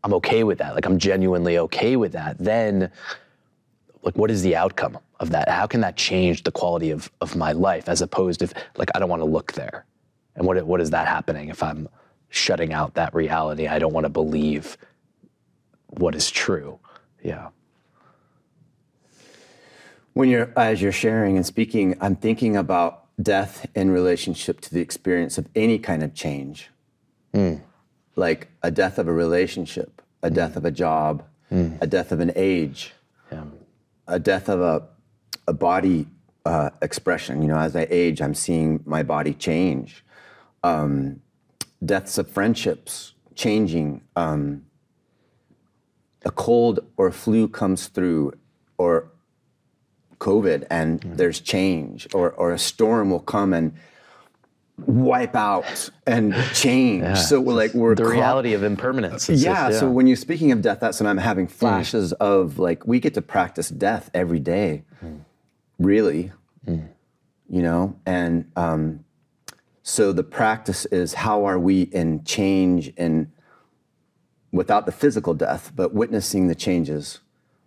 I'm okay with that. Like I'm genuinely okay with that. Then like what is the outcome of that? How can that change the quality of of my life as opposed if like I don't want to look there. And what what is that happening if I'm shutting out that reality? I don't want to believe what is true. Yeah. When you're as you're sharing and speaking, I'm thinking about death in relationship to the experience of any kind of change. Mm. Like a death of a relationship, a mm. death of a job, mm. a death of an age, yeah. a death of a, a body uh, expression. You know, as I age, I'm seeing my body change. Um, deaths of friendships changing. Um, a cold or flu comes through or COVID and mm-hmm. there's change, or, or a storm will come and wipe out and <laughs> change. Yeah. So we're like we're the reality of impermanence. Yeah, just, yeah, So when you're speaking of death, that's when I'm having mm. flashes mm. of like we get to practice death every day, mm. really. Mm. You know, and um, so the practice is how are we in change and without the physical death, but witnessing the changes.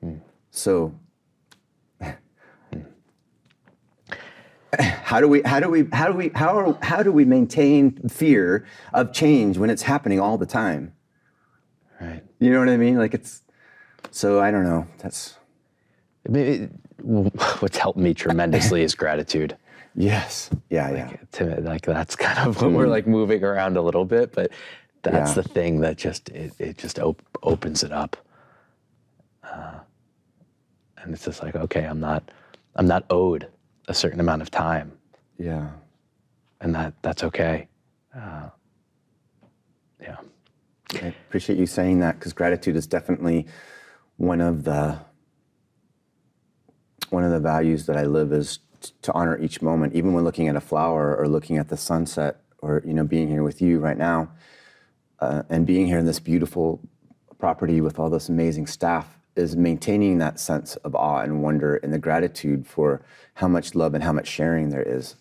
Mm. So, how do we how do we how do we how are, how do we maintain fear of change when it's happening all the time? Right. You know what I mean? Like it's so I don't know. That's it, <laughs> what's helped me tremendously is gratitude. <laughs> Yes. Yeah. Like, yeah. To, like that's kind of what we're like moving around a little bit, but that's yeah. the thing that just it, it just op- opens it up. Uh, and it's just like okay i'm not i'm not owed a certain amount of time. Yeah. And that that's okay. Uh, yeah. I appreciate you saying that because gratitude is definitely one of the one of the values that i live is t- to honor each moment. Even when looking at a flower or looking at the sunset or you know being here with you right now uh, and being here in this beautiful property with all this amazing staff is maintaining that sense of awe and wonder and the gratitude for how much love and how much sharing there is.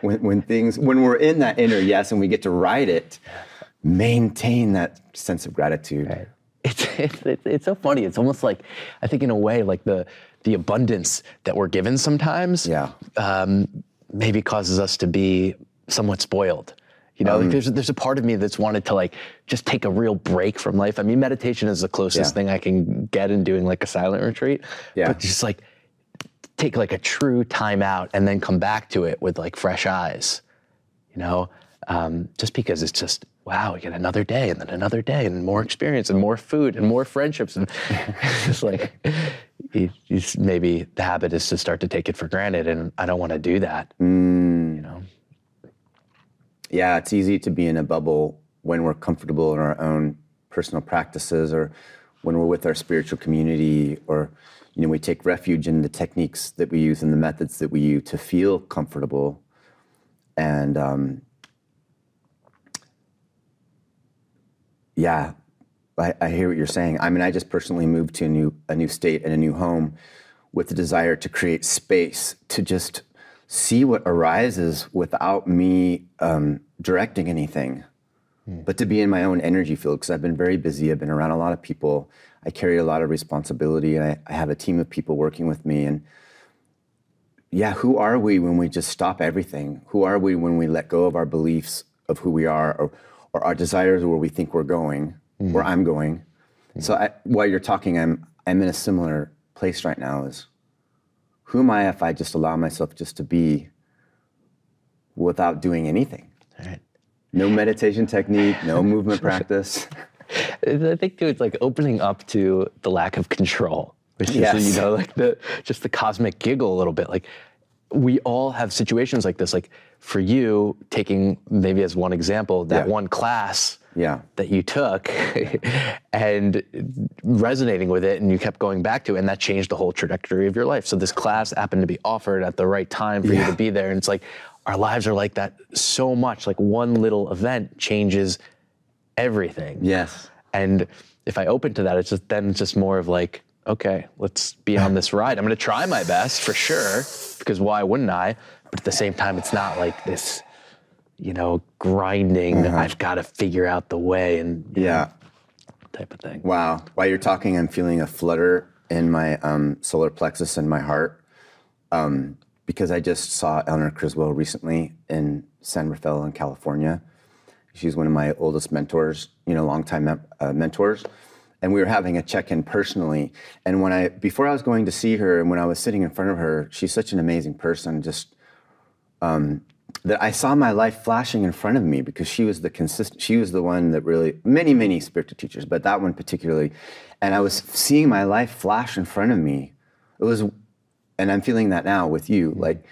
When, when things, when we're in that inner yes and we get to write it, maintain that sense of gratitude. Right. It's, it's, it's so funny. It's almost like, I think in a way, like the, the abundance that we're given sometimes Yeah. um, maybe causes us to be somewhat spoiled. You know, Um, like there's there's a part of me that's wanted to like just take a real break from life. I mean, meditation is the closest Yeah. thing I can get in doing like a silent retreat. Yeah. But just like take like a true time out and then come back to it with like fresh eyes. You know, um, just because it's just wow, we get another day and then another day and more experience and more food and more friendships and <laughs> <laughs> it's just like you, you maybe the habit is to start to take it for granted and I don't want to do that. Mm. Yeah, it's easy to be in a bubble when we're comfortable in our own personal practices or when we're with our spiritual community or you know we take refuge in the techniques that we use and the methods that we use to feel comfortable. And um, yeah I, I hear what you're saying. I mean i just personally moved to a new a new state and a new home with the desire to create space to just see what arises without me um, directing anything, hmm. but to be in my own energy field because I've been very busy. I've been around a lot of people. I carry a lot of responsibility, and I, I have a team of people working with me. And yeah, who are we when we just stop everything? Who are we when we let go of our beliefs of who we are or, or our desires where we think we're going, where hmm. I'm going? Hmm. So I, while you're talking, I'm I'm in a similar place right now. Is who am I if I just allow myself just to be without doing anything? Right. No meditation technique, no <laughs> movement practice. I think too, it's like opening up to the lack of control, which Yes. is you know like the just the cosmic giggle a little bit. Like we all have situations like this. Like for you, taking maybe as one example, that Yeah. one class Yeah. that you took <laughs> and resonating with it and you kept going back to it and that changed the whole trajectory of your life so this class happened to be offered at the right time for you to be there and it's like our lives are like that so much like one little event changes everything Yes. and if I open to that, it's just then it's just more of like, okay, let's be on this ride. I'm gonna try my best for sure, because why wouldn't I? But at the same time, it's not like this, you know, grinding. I've got to figure out the way and you know, Yeah. type of thing. Wow. While you're talking, I'm feeling a flutter in my um, solar plexus and my heart um, because I just saw Eleanor Criswell recently in San Rafael in California. She's one of my oldest mentors, you know, longtime uh, mentors. And we were having a check-in personally. And when I, before I was going to see her, and when I was sitting in front of her, she's such an amazing person. Just um, that I saw my life flashing in front of me because she was the consistent, she was the one that really, many, many spiritual teachers, but that one particularly. And I was seeing my life flash in front of me. It was, and I'm feeling that now with you, mm-hmm. like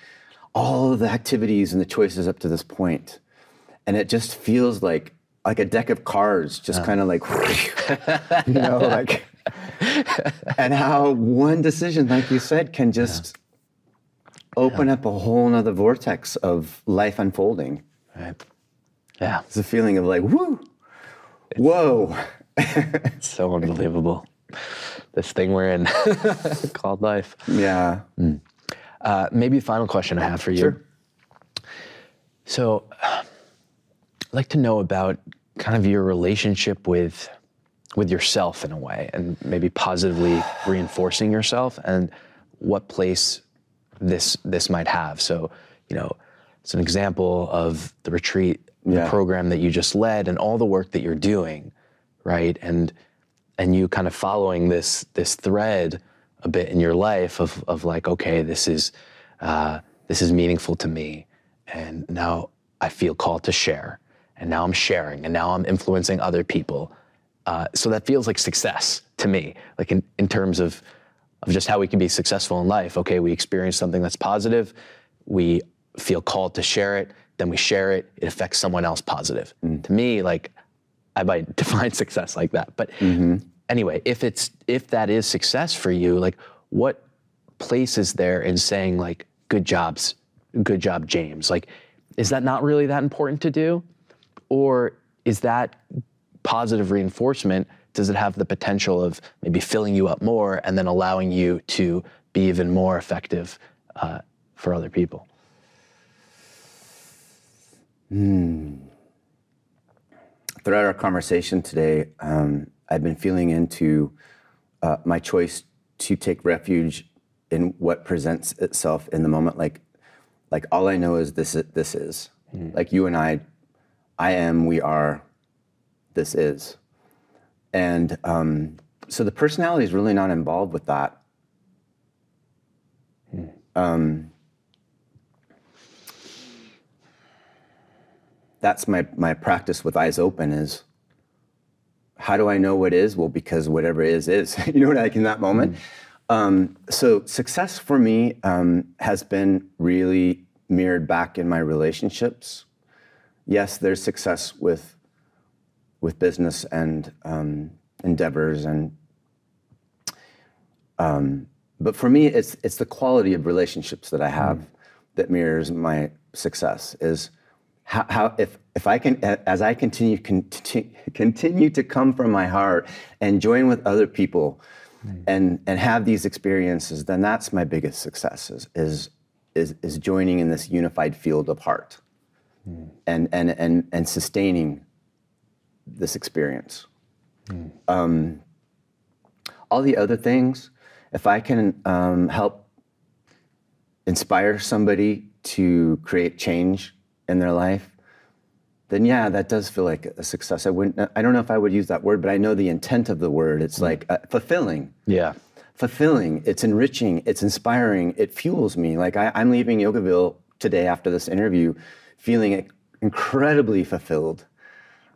all the activities and the choices up to this. And it just feels like, like a deck of cards, just kind of like, <laughs> you know, like, <laughs> and how one decision, like you said, can just open up a whole nother vortex of life unfolding. Right. Yeah, It's a feeling of like, whoo, whoa. it's <laughs> so unbelievable. This thing we're in called life. Yeah. Uh, maybe final question I have for you. Sure. So, like to know about kind of your relationship with with yourself in a way, and maybe positively reinforcing yourself, and what place this this might have. So, you know, it's an example of the retreat the program that you just led, and all the work that you're doing, right? And and you kind of following this this thread a bit in your life of of like, okay, this is uh, this is meaningful to me, and now I feel called to share, and now I'm sharing, and now I'm influencing other people. Uh, so that feels like success to me, like in, in terms of of just how we can be successful in life. Okay, we experience something that's positive, we feel called to share it, then we share it, it affects someone else positive. To me, like I might <laughs> define success like that. But anyway, if it's if that is success for you, like what place is there in saying like good jobs, good job, James? Like, is that not really that important to do? Or is that positive reinforcement does it have the potential of maybe filling you up more and then allowing you to be even more effective uh, for other people? Throughout our conversation today, um, I've been feeling into uh, my choice to take refuge in what presents itself in the moment. Like, like all I know is this. This is like you and I. I am. We are. This is, and um, so the personality is really not involved with that. Um, that's my my practice with eyes open is how do I know what is? Well, because whatever is is. <laughs> you know, what I like in that moment. Um, so success for me um, has been really mirrored back in my relationships. Yes, there's success with with business and um, endeavors, and um, but for me, it's it's the quality of relationships that I have that mirrors my success. Is how, how if if I can as I continue continue, continue to come from my heart and join with other people and and have these experiences, then that's my biggest success is is is, is joining in this unified field of heart and and and and sustaining this experience. Um, all the other things, if I can um, help inspire somebody to create change in their life, then yeah, that does feel like a success. I wouldn't. I don't know if I would use that word, but I know the intent of the word. It's like uh, fulfilling. Yeah. Fulfilling. It's enriching. It's inspiring. It fuels me. Like I, I'm leaving Yogaville today after this interview, feeling incredibly fulfilled.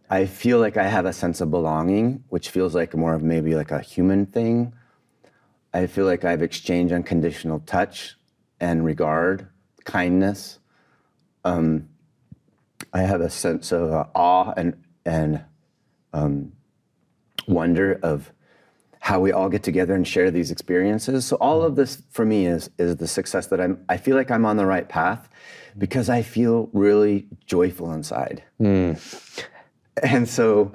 I feel like I have a sense of belonging, which feels like more of maybe like a human thing. I feel like I've exchanged unconditional touch and regard, kindness. Um, I have a sense of uh, awe and and um, wonder of how we all get together and share these experiences. So all of this for me is is the success that I'm. I feel like I'm on the right path because I feel really joyful inside. And so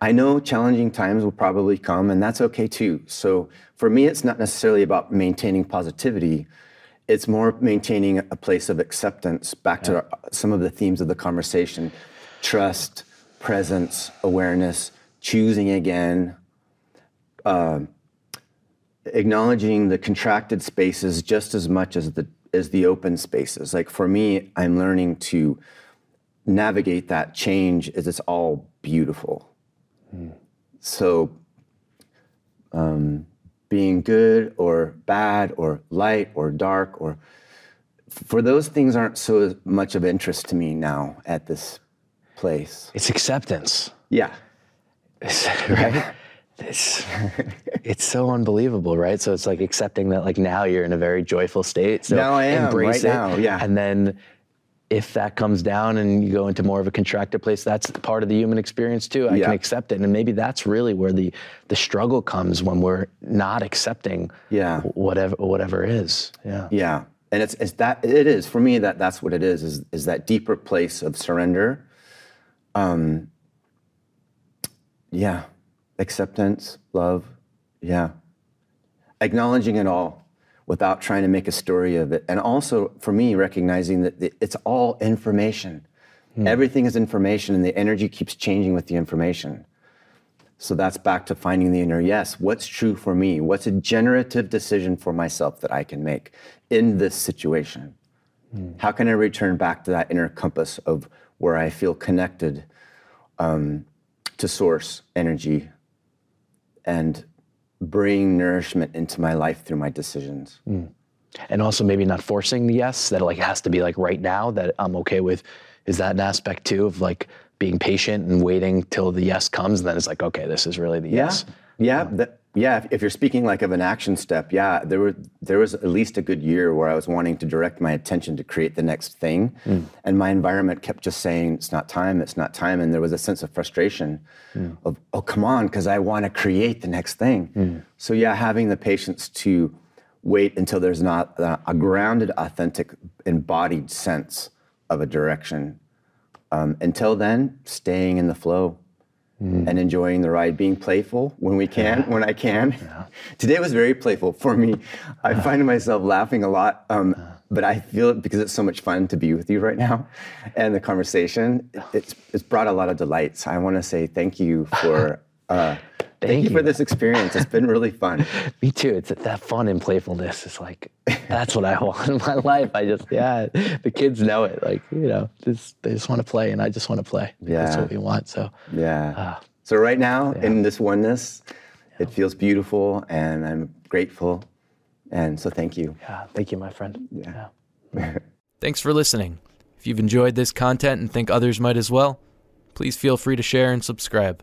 I know challenging times will probably come, and that's okay too. So for me, it's not necessarily about maintaining positivity. It's more maintaining a place of acceptance. Back to our- some of the themes of the conversation trust, presence, awareness, choosing again, um, acknowledging the contracted spaces just as much as the as the open spaces. Like for me, I'm learning to navigate that change as it's all beautiful. So, um, being good or bad or light or dark or for those things aren't so much of interest to me now at this place. It's acceptance. Yeah. <laughs> right? It's, it's so unbelievable, right? So it's like accepting that like now you're in a very joyful state. So Now I am, embrace right it. now, yeah. And then if that comes down and you go into more of a contracted place, that's part of the human experience too. I Yeah. can accept it. And maybe that's really where the the struggle comes when we're not accepting Yeah. whatever whatever is. Yeah. Yeah, and it's, it's that it is for me that that's what it is is is that deeper place of surrender. Um, yeah, acceptance, love, yeah, acknowledging it all without trying to make a story of it, and also for me recognizing that it's all information. Everything is information, and the energy keeps changing with the information. So that's back to finding the inner yes. What's true for me? What's a generative decision for myself that I can make in this situation? How can I return back to that inner compass of where I feel connected um, to source energy and bring nourishment into my life through my decisions? Mm. and also maybe not forcing the yes that like has to be like right now that i'm okay with is that an aspect too of like being patient and waiting till the yes comes and then it's like okay this is really the yes? Yeah, mm. that, yeah. If, you're speaking like of an action step, yeah, there were there was at least a good year where I was wanting to direct my attention to create the next thing, hmm. and my environment kept just saying it's not time, it's not time, and there was a sense of frustration hmm. of oh come on, because I want to create the next thing. Hmm. So yeah, having the patience to wait until there's not a, a grounded, authentic, embodied sense of a direction. Um, until then, staying in the flow and enjoying the ride, being playful when we can, when I can. <laughs> Today was very playful for me. I find myself laughing a lot, um, but I feel it because it's so much fun to be with you right now, and the conversation. It's it's brought a lot of delights. I want to say thank you for. <laughs> Uh, Thank, Thank you for this experience. It's been really fun. <laughs> Me too. It's that fun and playfulness. It's like that's what I <laughs> want in my life. I just yeah. The kids know it. Like you know, just, they just want to play, and I just want to play. Yeah, That's what we want. So Yeah. Ah. so right now in this oneness, it feels beautiful, and I'm grateful, and so thank you. yeah, thank you, my friend. Yeah. <laughs> Thanks for listening. If you've enjoyed this content and think others might as well, please feel free to share and subscribe.